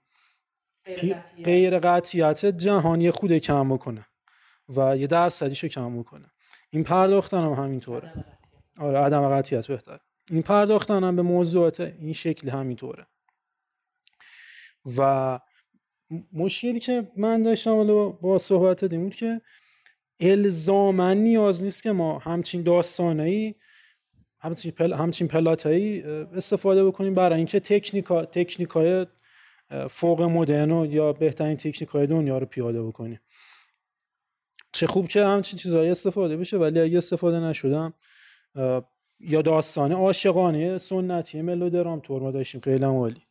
غیر قطعیت جهانی خود کم بکنه و یه درصدیشو کم بکنه. این پرداختن هم همینطوره. آره عدم قطعیت بهتر. این پرداختن هم به موضوعات این شکل همینطوره. و مشکلی که من داشتم حالا با صحبت بود که الزامن نیاز نیست که ما همچین داستانایی همچین, پل، همچین پلاتایی استفاده بکنیم برای اینکه تکنیکا تکنیکای فوق مدرن یا بهترین تکنیکای دنیا رو پیاده بکنیم. چه خوب که همچین چیزهایی استفاده بشه ولی اگه استفاده نشدم یا داستانه عاشقانه سنتی ملودرام تور ما داشتیم خیلی عالی.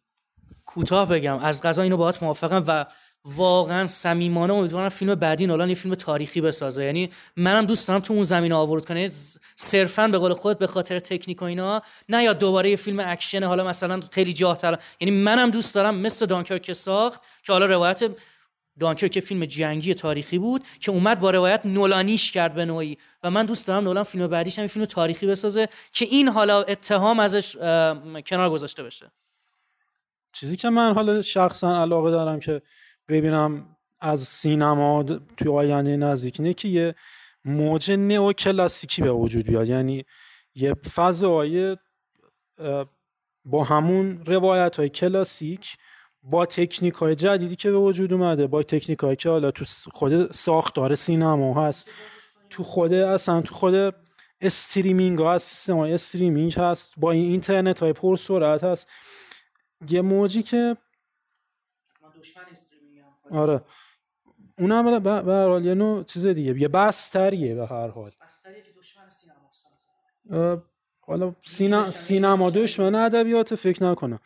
کوتاه بگم از قضا اینو باهات موافقم و واقعا صمیمانه امیدوارم فیلم بعدی نولان یه فیلم تاریخی بسازه. یعنی منم دوست دارم تو اون زمین آورد کنه. صرفا به قول خود به خاطر تکنیک و اینا نه یا دوباره یه فیلم اکشن حالا مثلا خیلی جاهتر. یعنی منم دوست دارم مثل دانکرک ساخت که حالا روایت دانکرک فیلم جنگی تاریخی بود که اومد با روایت نولانیش کرد به نوعی. و من دوست دارم نولان فیلم بعدیش هم فیلم تاریخی بسازه که این حالا اتهام ازش کنار گذاشته بشه. چیزی که من حالا شخصا علاقه دارم که ببینم از سینما توی آینده نزدیک اینه که یه موج نئو کلاسیکی به وجود بیاد. یعنی یه فضای با همون روایت های کلاسیک با تکنیک های جدیدی که به وجود اومده با تکنیک هایی که حالا تو خود ساختار سینما هست تو خود اصلا تو خود streaming ها هست سیستم های streaming هست با این اینترنت های پر سرعت هست. یه موجی که آره. اونم به هر حال یه نوع چیز دیگه یه بستریه به هر حال. بستریه که دشمن سینما حالا سینا... سینما دشمن ادبیات فکر نکنم.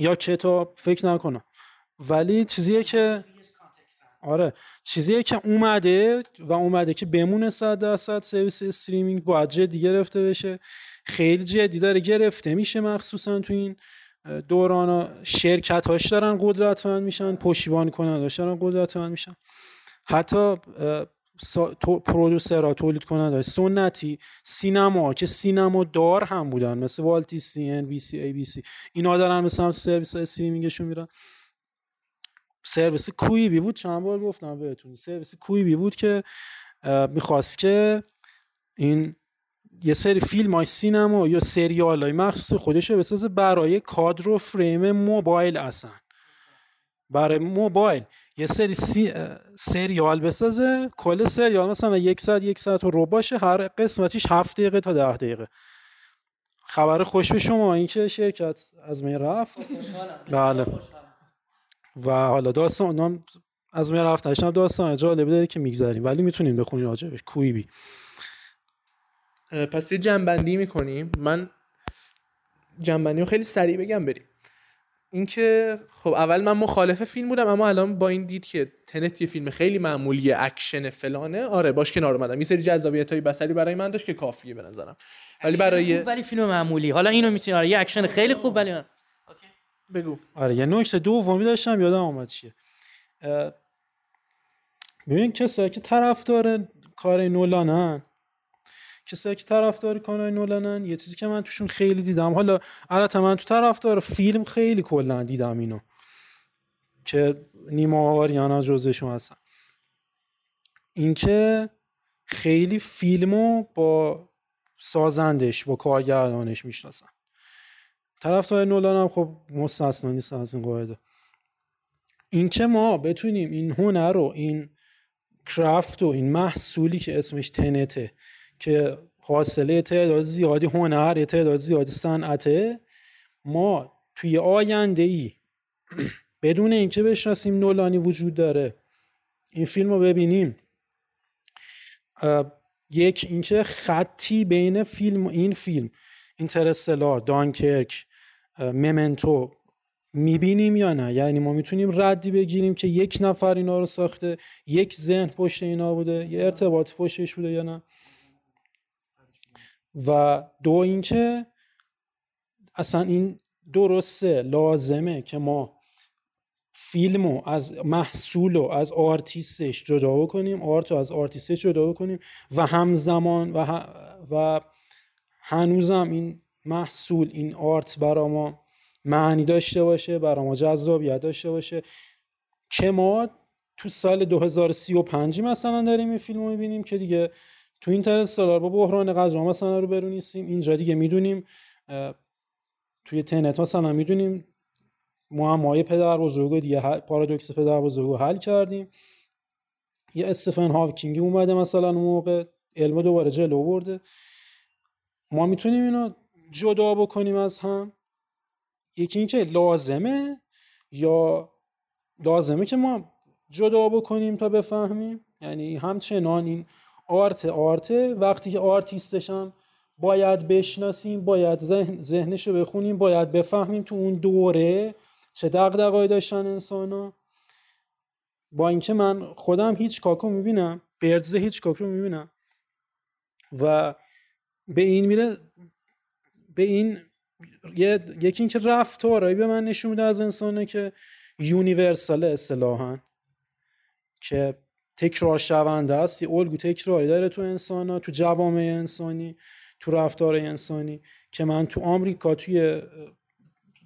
یا کتاب فکر نکنم. ولی چیزیه که آره. چیزیه که اومده و اومده که بمونه صد درصد سرویس streaming باید جدی گرفته بشه. خیلی جدی داره گرفته میشه مخصوصا تو این دوران شرکت هاش دارن قدرتمند میشن پشتیبان کننداش دارن قدرتمند میشن. حتی producer ها تولید کننده سنتی سینما که سینما دار هم بودن مثل والتی سی ان بی سی ای بی سی اینا دارن سمت سرویس streaming شون میرن. سرویس کویبی بود چند بار گفتم بهتون. سرویس کویبی بود که می‌خواست که این یه سری فیلم های سینما یا سریال های مخصوص خودش رو بسازه برای کادر و فریم موبایل اصلا. برای موبایل. یه سری سی... سریال بسازه کل سریال مثلا یک ساعت یک ساعت رو باشه هر قسمتیش هفت دقیقه تا ده دقیقه. خبر خوش به شما اینکه شرکت از من رفت. بله. و حالا داستان از من رفت داستان جالبی داره که می‌گذاریم. ولی می‌تونیم بخونیم راجبش Quibi. پس یه جمع‌بندی می‌کنیم. من جمع‌بندی رو خیلی سریع بگم بریم. اینکه خب اول من مخالف فیلم بودم اما الان با این دید که Tenet یه فیلم خیلی معمولی اکشن فلانه آره باش کنار اومدم. یه سری جذابیت های بصری برای من داشت که کافیه به نظرم. ولی برای ولی فیلم معمولی. حالا اینو می‌تونی آره یه اکشن خیلی خوب ولی آره. بگو. آره یه نکته دومی داشتم یادم اومد چیه. ببین کسایی که طرفدار کار نولانن کسایی که طرفدار کارای نولانن یه چیزی که من توشون خیلی دیدم. حالا البته من تو طرفدار فیلم خیلی کلا دیدم اینو که نیما آریانا جزشون هستن. اینکه خیلی فیلمو با سازندش با کارگردانش می‌شناسن. طرفدار نولان هم خب مستثنا نیست از این قاعده. اینکه ما بتونیم این هنر رو این کرافت و این محصولی که اسمش تنته که حاصله تعداد زیادی هنر تعداد زیادی صنعته ما توی آینده ای [CLEARS THROAT] بدون اینکه بشناسیم نولانی وجود داره. این فیلم رو ببینیم یک اینکه خطی بین فیلم این فیلم اینترستلار دانکرک ممنتو می‌بینیم یا نه؟ یعنی ما می‌تونیم ردی بگیریم که یک نفر اینا رو ساخته یک ذهن پشت اینا بوده یه ارتباط پشتش بوده یا نه؟ و دو اینکه اصلا این درسته لازمه که ما فیلمو از محصول و از آرتیستش جدا بکنیم art از آرتیستش جدا بکنیم و همزمان و, و هنوزم این محصول این art برا ما معنی داشته باشه برا ما جذابیت داشته باشه که ما تو سال 2035 مثلا داریم این فیلم رو می‌بینیم که دیگه تو این با بحران غذا مثلا رو برو نیستیم اینجا دیگه می‌دونیم توی تنت مثلا می‌دونیم. معمای پدر بزرگ دیگه پارادوکس پدر بزرگ حل کردیم. یه استفن هاوکینگی اومده مثلا اون موقع. علم دوباره جلو برده. ما می‌تونیم اینو جدا بکنیم از هم. یکی اینکه لازمه یا لازمه که ما جدا بکنیم تا بفهمیم. یعنی همچنان این آرت آرت. وقتی که آرتیستشم باید بشناسیم باید ذهن ذهنش رو بخونیم باید بفهمیم تو اون دوره چه دغدغه‌هایی داشتن انسان ها با اینکه من خودم هیچکاکو می‌بینم Birds هیچکاکو می‌بینم. و به این میره به این یکی اینکه رفتارایی به من نشون میده از انسانه که universal اصطلاحا. که تکرار شونده است. یه الگو تکراری داره تو انسان ها تو جوامع انسانی تو رفتار انسانی که من تو آمریکا توی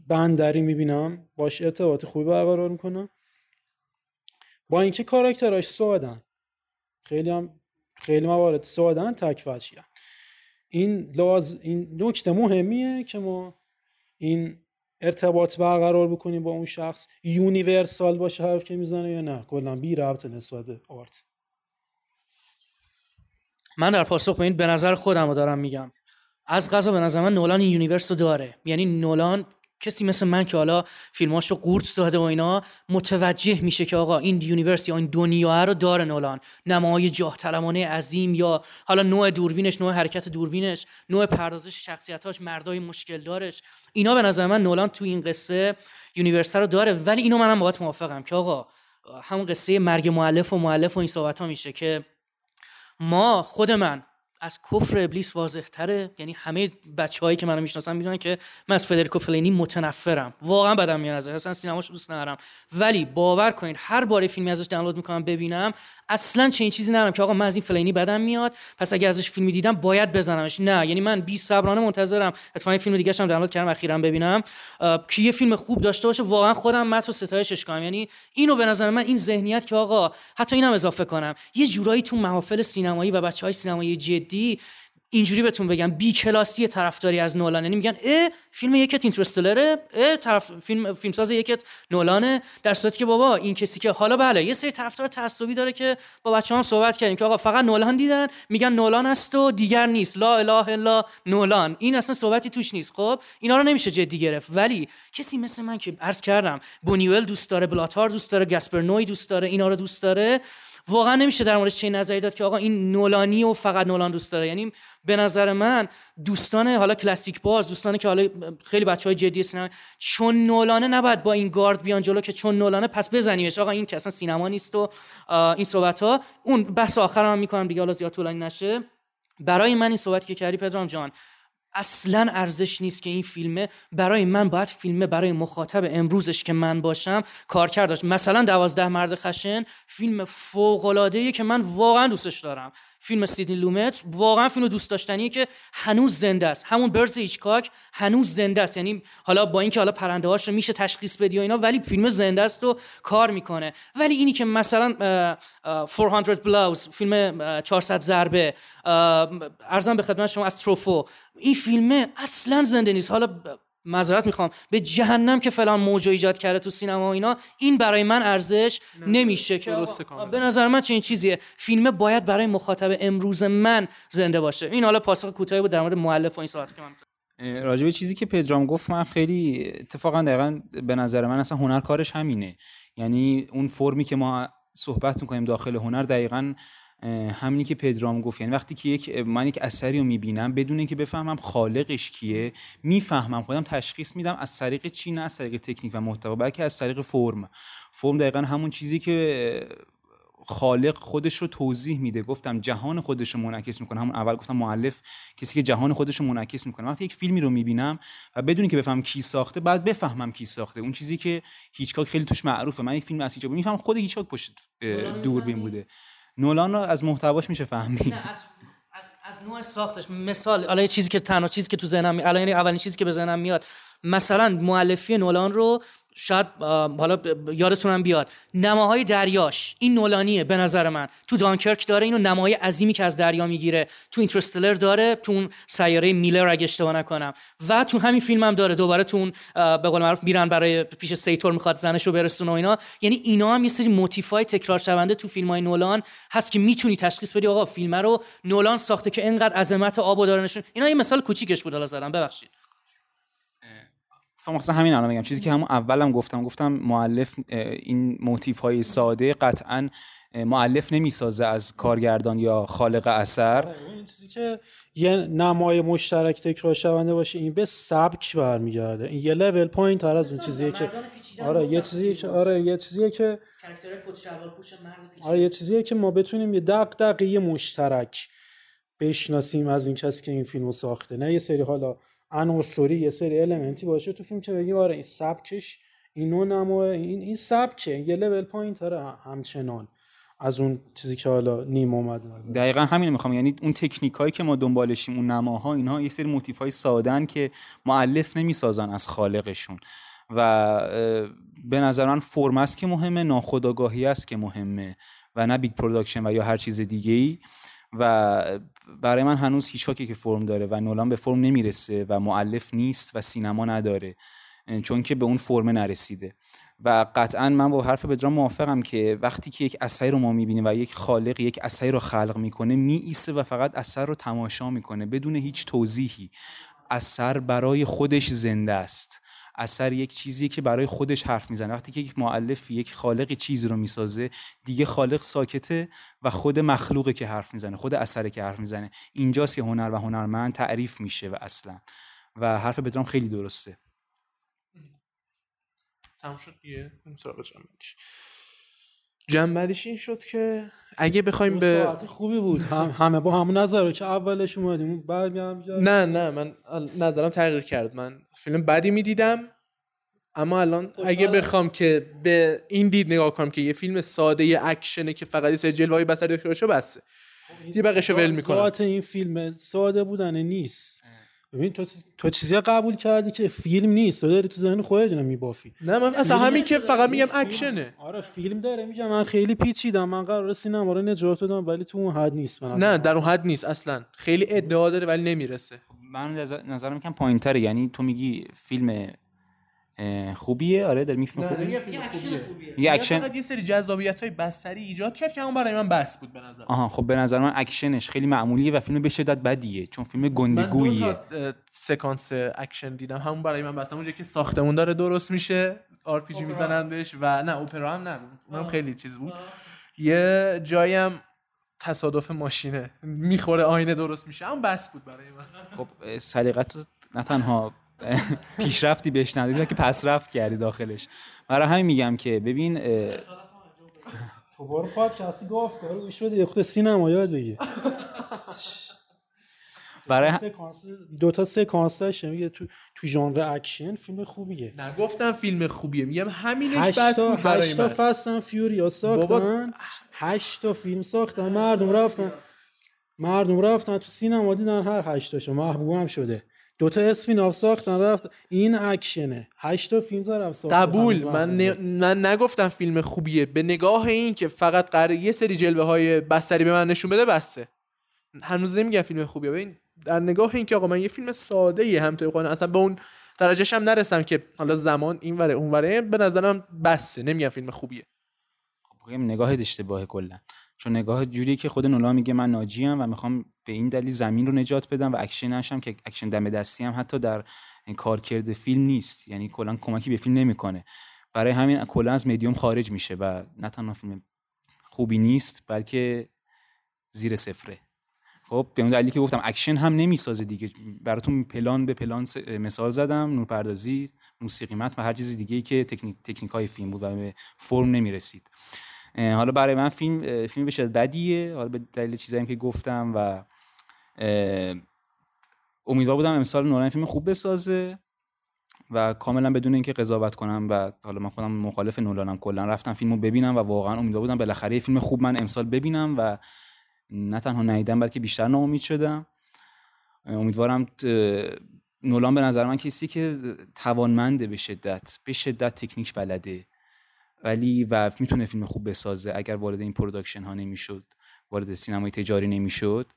بندری می‌بینم باش ارتباط خوبی برقرار می‌کنم. با اینکه کاراکتراش سادن خیلی هم خیلی موارد سادن تک این لاز این نکته مهمیه که ما این ارتباط برقرار بکنیم با اون شخص. یونیورسال باشه حرف که می‌زنه یا نه. کلا بی ربط نسبت به art. من در پاسخ به این به نظر خودم رو دارم میگم. از قضا به نظر من نولان این universe رو داره. یعنی نولان کسی مثل من که حالا فیلماش رو قورت داده و اینا متوجه میشه که آقا این universe یا این دنیا رو داره نولان. نمای جاه طلبانه عظیم یا حالا نوع دوربینش نوع حرکت دوربینش نوع پردازش شخصیتاش مردای مشکل دارش. اینا به نظر من نولان تو این قصه universe رو داره. ولی اینو منم باهات موافقم که آقا همون قصه مرگ مؤلف و مؤلف و این صحبت ها میشه که ما خود من از کفر ابلیس واضح تره یعنی همه بچههایی که منو می‌شناسن می‌دونن که من از فدریکو فلینی متنفرم. واقعا بدم میاد ازش. اصلا سینماشو دوست ندارم. ولی باور کنید هر بار فیلمی ازش دانلود می‌کنم ببینم اصلا چنین چیزی ندارم که آقا من از این فلینی بدم میاد پس اگه ازش فیلمی دیدم باید بزنمش. نه یعنی من بی صبرانه منتظرم. اتفاقا فیلم دیگه هم دانلود کردم اخیرا ببینم. که یه فیلم خوب داشته باشه واقعا خودم متن ستایشش کنم یعنی اینو به نظر من این ذهنیت که آقا حتی اینم اضافه کنم. یه جورایی تو محافل سینمایی و بچهای سینمایی جدی اینجوری بهتون بگم بی کلاسی طرفداری از نولان یعنی میگن اه فیلم یکت اینترستلره اه طرف فیلم فیلمساز یکت نولانه. در صورتی که بابا این کسی که حالا بله یه سری طرفدار تعصبی داره که با بچه‌ها هم صحبت کردیم که آقا فقط نولان دیدن میگن نولان است و دیگر نیست. لا اله الا نولان. این اصلا صحبتی توش نیست. خب اینا رو نمیشه جدی گرفت. ولی کسی مثل من که عرض کردم بونیول دوست داره بلاتار دوست داره گاسپر نوی دوست داره اینا رو دوست داره واقعا نمیشه در موردش چه نظری داد که آقا این نولانی و فقط نولان دوست داره. یعنی به نظر من دوستان حالا کلاسیک باز دوستانی که حالا خیلی بچه های جدی سینما چون نولانه نباید با این گارد بیان جلو که چون نولانه پس بزنیمش. آقا این که اصلا سینما نیست و این صحبت ها اون بحث آخر هم می‌کنم دیگه حالا زیاد طولانی نشه. برای من این صحبت که کردی پدرام جان اصلا ارزش نیست که این فیلمه برای من باید فیلمه برای مخاطب امروزش که من باشم کار کرداش. مثلا دوازده مرد خشن فیلم فوق که من واقعا دوستش دارم. فیلم سیدنی لومت واقعا فیلم دوست داشتنیه که هنوز زنده است. همون برز هیچکاک هنوز زنده است. یعنی حالا با اینکه حالا پرنده هاش رو میشه تشخیص بدی و اینا ولی فیلم زنده است و کار می‌کنه. ولی اینی که مثلا اه، اه، 400 بلاوز فیلم اه، 400 ضربه ارزم به خدمت شما از تروفو این فیلمه اصلا زنده نیست. حالا معذرت می‌خوام. به جهنم که فلان موج ایجاد کرده تو سینما و اینا این برای من ارزش نمیشه که. به نظر من چنین چیزیه. فیلمه باید برای مخاطب امروز من زنده باشه. این حالا پاسخ کوتاهی بود در مورد مؤلف و این صحبت که من راجع به چیزی که پدرام گفت من خیلی اتفاقا دقیقا به نظر من اصلا هنر کارش همینه. یعنی اون فرمی که ما صحبت می‌کنیم داخل هنر دقیقا همینی که پدرام گفت. یعنی وقتی که یک من یک اثری رو می‌بینم بدون اینکه بفهمم خالقش کیه می‌فهمم خودم تشخیص میدم از طریق چی نه از طریق تکنیک و محتوا بلکه از طریق فرم. فرم دقیقا همون چیزی که خالق خودش رو توضیح میده. گفتم جهان خودش رو منعکس می‌کنه. همون اول گفتم مؤلف کسی که جهان خودش رو منعکس می‌کنه. وقتی یک فیلمی رو می‌بینم و بدونی که بفهم کی ساخته بعد بفهمم کی ساخته. اون چیزی که هیچکاک خیلی توش معروفه. من یک فیلم از هیچکاک می‌فهمم خود هیچکاک پشت دوربین بوده. نولان رو از محتواش میشه فهمید. نه از از, نوع ساختش. مثال حالا یه چیزی که تنها چیزی که تو ذهنم الان یعنی اولین چیزی که به ذهنم میاد. مثلا مؤلفی نولان رو شاید حالا یادتونم بیاد. نماهای دریاش این نولانیه به نظر من. تو دانکرک داره اینو نمای عظیمی که از دریا می‌گیره. تو اینترستلر داره تو اون سیاره میلر اگه اشتباه نکنم. و تو همین فیلم هم داره. دوباره تو اون به قول معروف میرن برای پیش سیتور می‌خواد زنش رو برسونه و اینا. یعنی اینا هم یه سری موتیفای تکرار شونده تو فیلم های نولان هست که می‌تونی تشخیص بدی آقا فیلم رو نولان ساخته که اینقدر عظمت آب و داره نشون اینا یه مثال کوچیکش بود حالا زدم. ببخشید. اتفاقا مثلا همین الان میگم چیزی که همون اولم گفتم گفتم مؤلف اه، این موتیف های ساده قطعا اه، مؤلف نمی‌سازه از کارگردان یا خالق اثر. این چیزی که یه نمای مشترک تکرار شونده باشه این به سبک برمیگرده. این یه لول پایین تر از اون چیزیه که آره یه چیزیه که آره یه چیزیه که آره یه چیزیه که ما بتونیم یه دغدغه مشترک بشناسیم از این کسی که این فیلمو ساخته. نه یه سری حالا عناصری یه سری المنتی باشه تو فیلم که بگیم آره این سبکش این نوع نما این این سبکه. یه لول پایین تره همچنان. از اون چیزی که حالا نیم اومد. دقیقا همین می‌خوام یعنی اون تکنیک هایی که ما دنبالشیم اون نماها اینها یه سری موتیف های سادن که مؤلف نمی‌سازن از خالقشون. و به نظر من فرم است که مهمه ناخودآگاهی است که مهمه و نه big production و یا هر چیز دیگه ای و برای من هنوز هیچکاکی که فرم داره و نولان به فرم نمی‌رسه و مؤلف نیست و سینما نداره چون که به اون فرم نرسیده. و قطعا من با حرف پدرام موافقم که وقتی که یک اثری رو ما می‌بینیم و یک خالق یک اثری رو خلق می‌کنه میایسته و فقط اثر رو تماشا می‌کنه بدون هیچ توضیحی. اثر برای خودش زنده است. اثر یک چیزی که برای خودش حرف می‌زنه. وقتی که یک معلف یک خالق چیزی رو می‌سازه دیگه خالق ساکته و خود مخلوقه که حرف می‌زنه خود اثره که حرف می‌زنه. اینجاست که هنر و هنرمند تعریف میشه و اصلا. و حرف پدرام خیلی درسته. تمام شد دیگه؟ جنبندیش این شد که اگه بخوایم به ساعت خوبی بود. هم همه با همون نظر که اولش اومدیم برمیگردم نه نه من نظرم تغییر کرد. من فیلم بدی می‌دیدم اما الان اگه بخوام که به این دید نگاه کنم که یه فیلم ساده یه اکشنه که فقط یه سری جلوه‌های بصری داشته باشه بسه دیگه بقیشو ول می‌کنم. ذات این فیلم ساده بودن نیست. ببین تو تو چیزی قبول کردی که فیلم نیست. تو داری تو ذهن خودت اینو میبافی. نه من اصلا همین که فقط میگم اکشنه. آره فیلم داره میگم من خیلی پیچیدم. من قرار سینما رو نجات بدم ولی تو اون حد نیست من نه در اون حد نیست اصلا. خیلی ادعا داره ولی نمی‌رسه. من نظر- نظرم کم پایین تره یعنی تو میگی فیلم خوبیه؟ آره در فیلم خوبیه. یه اکشن فقط یه سری جذابیت های بصری ایجاد کرد که همون برای من بس بود به نظر آها خب به نظر من اکشنش خیلی معمولیه و فیلم به شدت بدیه چون فیلم من دو گندگوییه تا سکانس اکشن دیدم. همون برای من بس اونجا که ساختمون داره درست میشه آر پی جی می‌زنن بهش و نه اپرا هم نه اونم خیلی چیز بود. یه جایی هم تصادف ماشینه. می‌خوره آینه درست میشه. هم بس بود برای من. خب سلیقت نه تنها [LAUGHS] پیشرفتی بهش ندید که پس رفت کردی داخلش. برای همین میگم که ببین تو برو پادکستی گفت برو گوش بده خود سینما یاد بگیر. [LAUGHS] برای دو تا سکانس داشته میگه تو تو ژانر اکشن فیلم خوبیه. نگفتم فیلم خوبیه میگم همینش بس بود برای هشت تا من. فستن فیوریا ساختن. هشت تا فیلم ساختن مردم رفتن. مردم رفتن تو سینما دیدن هر هشتاشو محبوب هم شده. دوتا اسفیناف ساختن رفت. این اکشنه. هشتا فیلم داره ساخته قبول. من. ن- من نگفتم فیلم خوبیه. به نگاه این که فقط قرار یه سری جلوه های بستری به من نشون بده بسته. هنوز نمیگم فیلم خوبیه. ببین در نگاه این که آقا من یه فیلم ساده ای هم توی قانون اصلا به اون درجهش هم نرسم که حالا زمان این وره اون وره به نظرم بسته. نمیگم فیلم خوبیه. بگم نگاهت اشتباهه کلا. چون نگاه جوری که خود نولان میگه من ناجیم و می‌خوام به این دلیل زمین رو نجات بدم و اکشنش هم که اکشن دم دستی هم حتی در کارکرد فیلم نیست. یعنی کلا کمکی به فیلم نمی‌کنه. برای همین کلا از مدیوم خارج میشه و نه تنها فیلم خوبی نیست بلکه زیر صفره. خب به اون دلیلی که گفتم اکشن هم نمی‌سازه دیگه. براتون پلان به پلان مثال زدم نورپردازی موسیقی متن و هر چیز دیگه ای که تکنیک تکنیک های فیلم بود و به فرم نمی‌رسید. حالا برای من فیلم فیلم شدت بدیه. حالا به دلیل چیزایی که گفتم و امیدوار بودم امسال نولان فیلم خوب بسازه و کاملا بدون اینکه قضاوت کنم و حالا من خودم مخالف نولانم. کلا رفتم فیلمو ببینم و واقعا امیدوار بودم بالاخره فیلم خوب من امسال ببینم و نه تنها ندیدم بلکه بیشتر ناامید شدم. امیدوارم نولان به نظر من کسی که توانمنده به شدت به شدت تکنیک بلده. ولی و می‌تونه فیلم خوب بسازه اگر وارد این production ها نمی‌شد وارد سینمای تجاری نمی‌شد.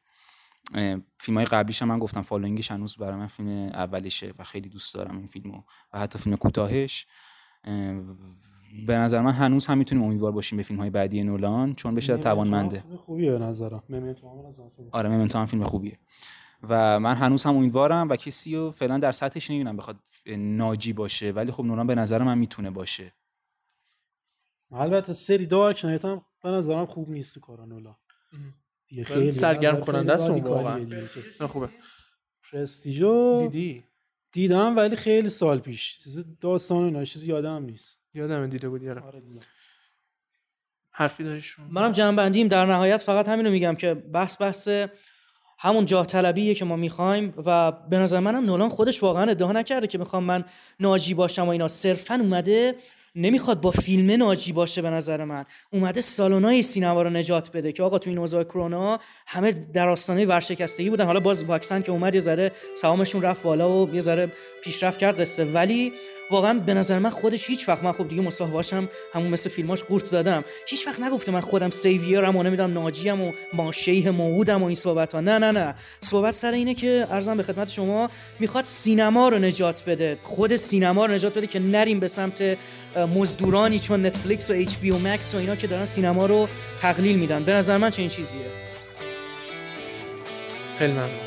فیلم های قبلیش هم من گفتم Following ش هنوز برای من فیلم اولشه و خیلی دوست دارم این فیلمو و حتی فیلم کوتاهش. اه، به نظر من هنوز هم می‌تونیم امیدوار باشیم به فیلم های بعدی نولان چون به شدت توانمنده. فیلم خوبیه به نظرم. آره ممنتو هم فیلم خوبیه. و من هنوز هم امیدوارم و کسی رو فعلا در سطحش نمی‌بینم بخواد ناجی باشه ولی خب نوران به نظر من می‌تونه باشه. البته سری دارک هم به نظرم خوب نیست تو کارانولا دیگه خیلی سرگرم نظر کننده است اون واقعا. خوبه. پرستیژو دیدی؟ دیدم ولی خیلی سال پیش. چیز داستان و اینا چیزی یادم نیست. یادم دیده بودی آره. آره دیدم. حرفی داریشون منم جنبندیم در نهایت فقط همینو میگم که بحث بحث همون جاه طلبیه که ما می‌خوایم و به نظر منم نولان خودش واقعا ادعا نکرده که می‌خوام من ناجی باشم و اینا. صرفا اومده نمی‌خواد با فیلم ناجی باشه به نظر من. اومده سالنای سینما رو نجات بده که آقا تو این اوضاع کرونا همه در آستانه ورشکستگی بودن. حالا باز واکسن که اومد یه ذره سهامشون رفت بالا و یه ذره پیشرفت کرد قصه. ولی واقعا به نظر من خودش هیچ وقت من خب دیگه مصاحبه باشم همون مثل فیلماش قورت دادم. هیچ وقت نگفته من خودم سیویرم و نمی‌دونم ناجیم و ما شیح موعودم و این صحبت ها نه نه نه. صحبت سر اینه که ارزم به خدمت شما می‌خواد سینما رو نجات بده. خود سینما رو نجات بده که نریم به سمت مزدورانی چون نتفلیکس و اچ بی و مکس و اینا که دارن سینما رو تقلیل میدن. به نظر من چنین چیزیه. خیلی ممنون.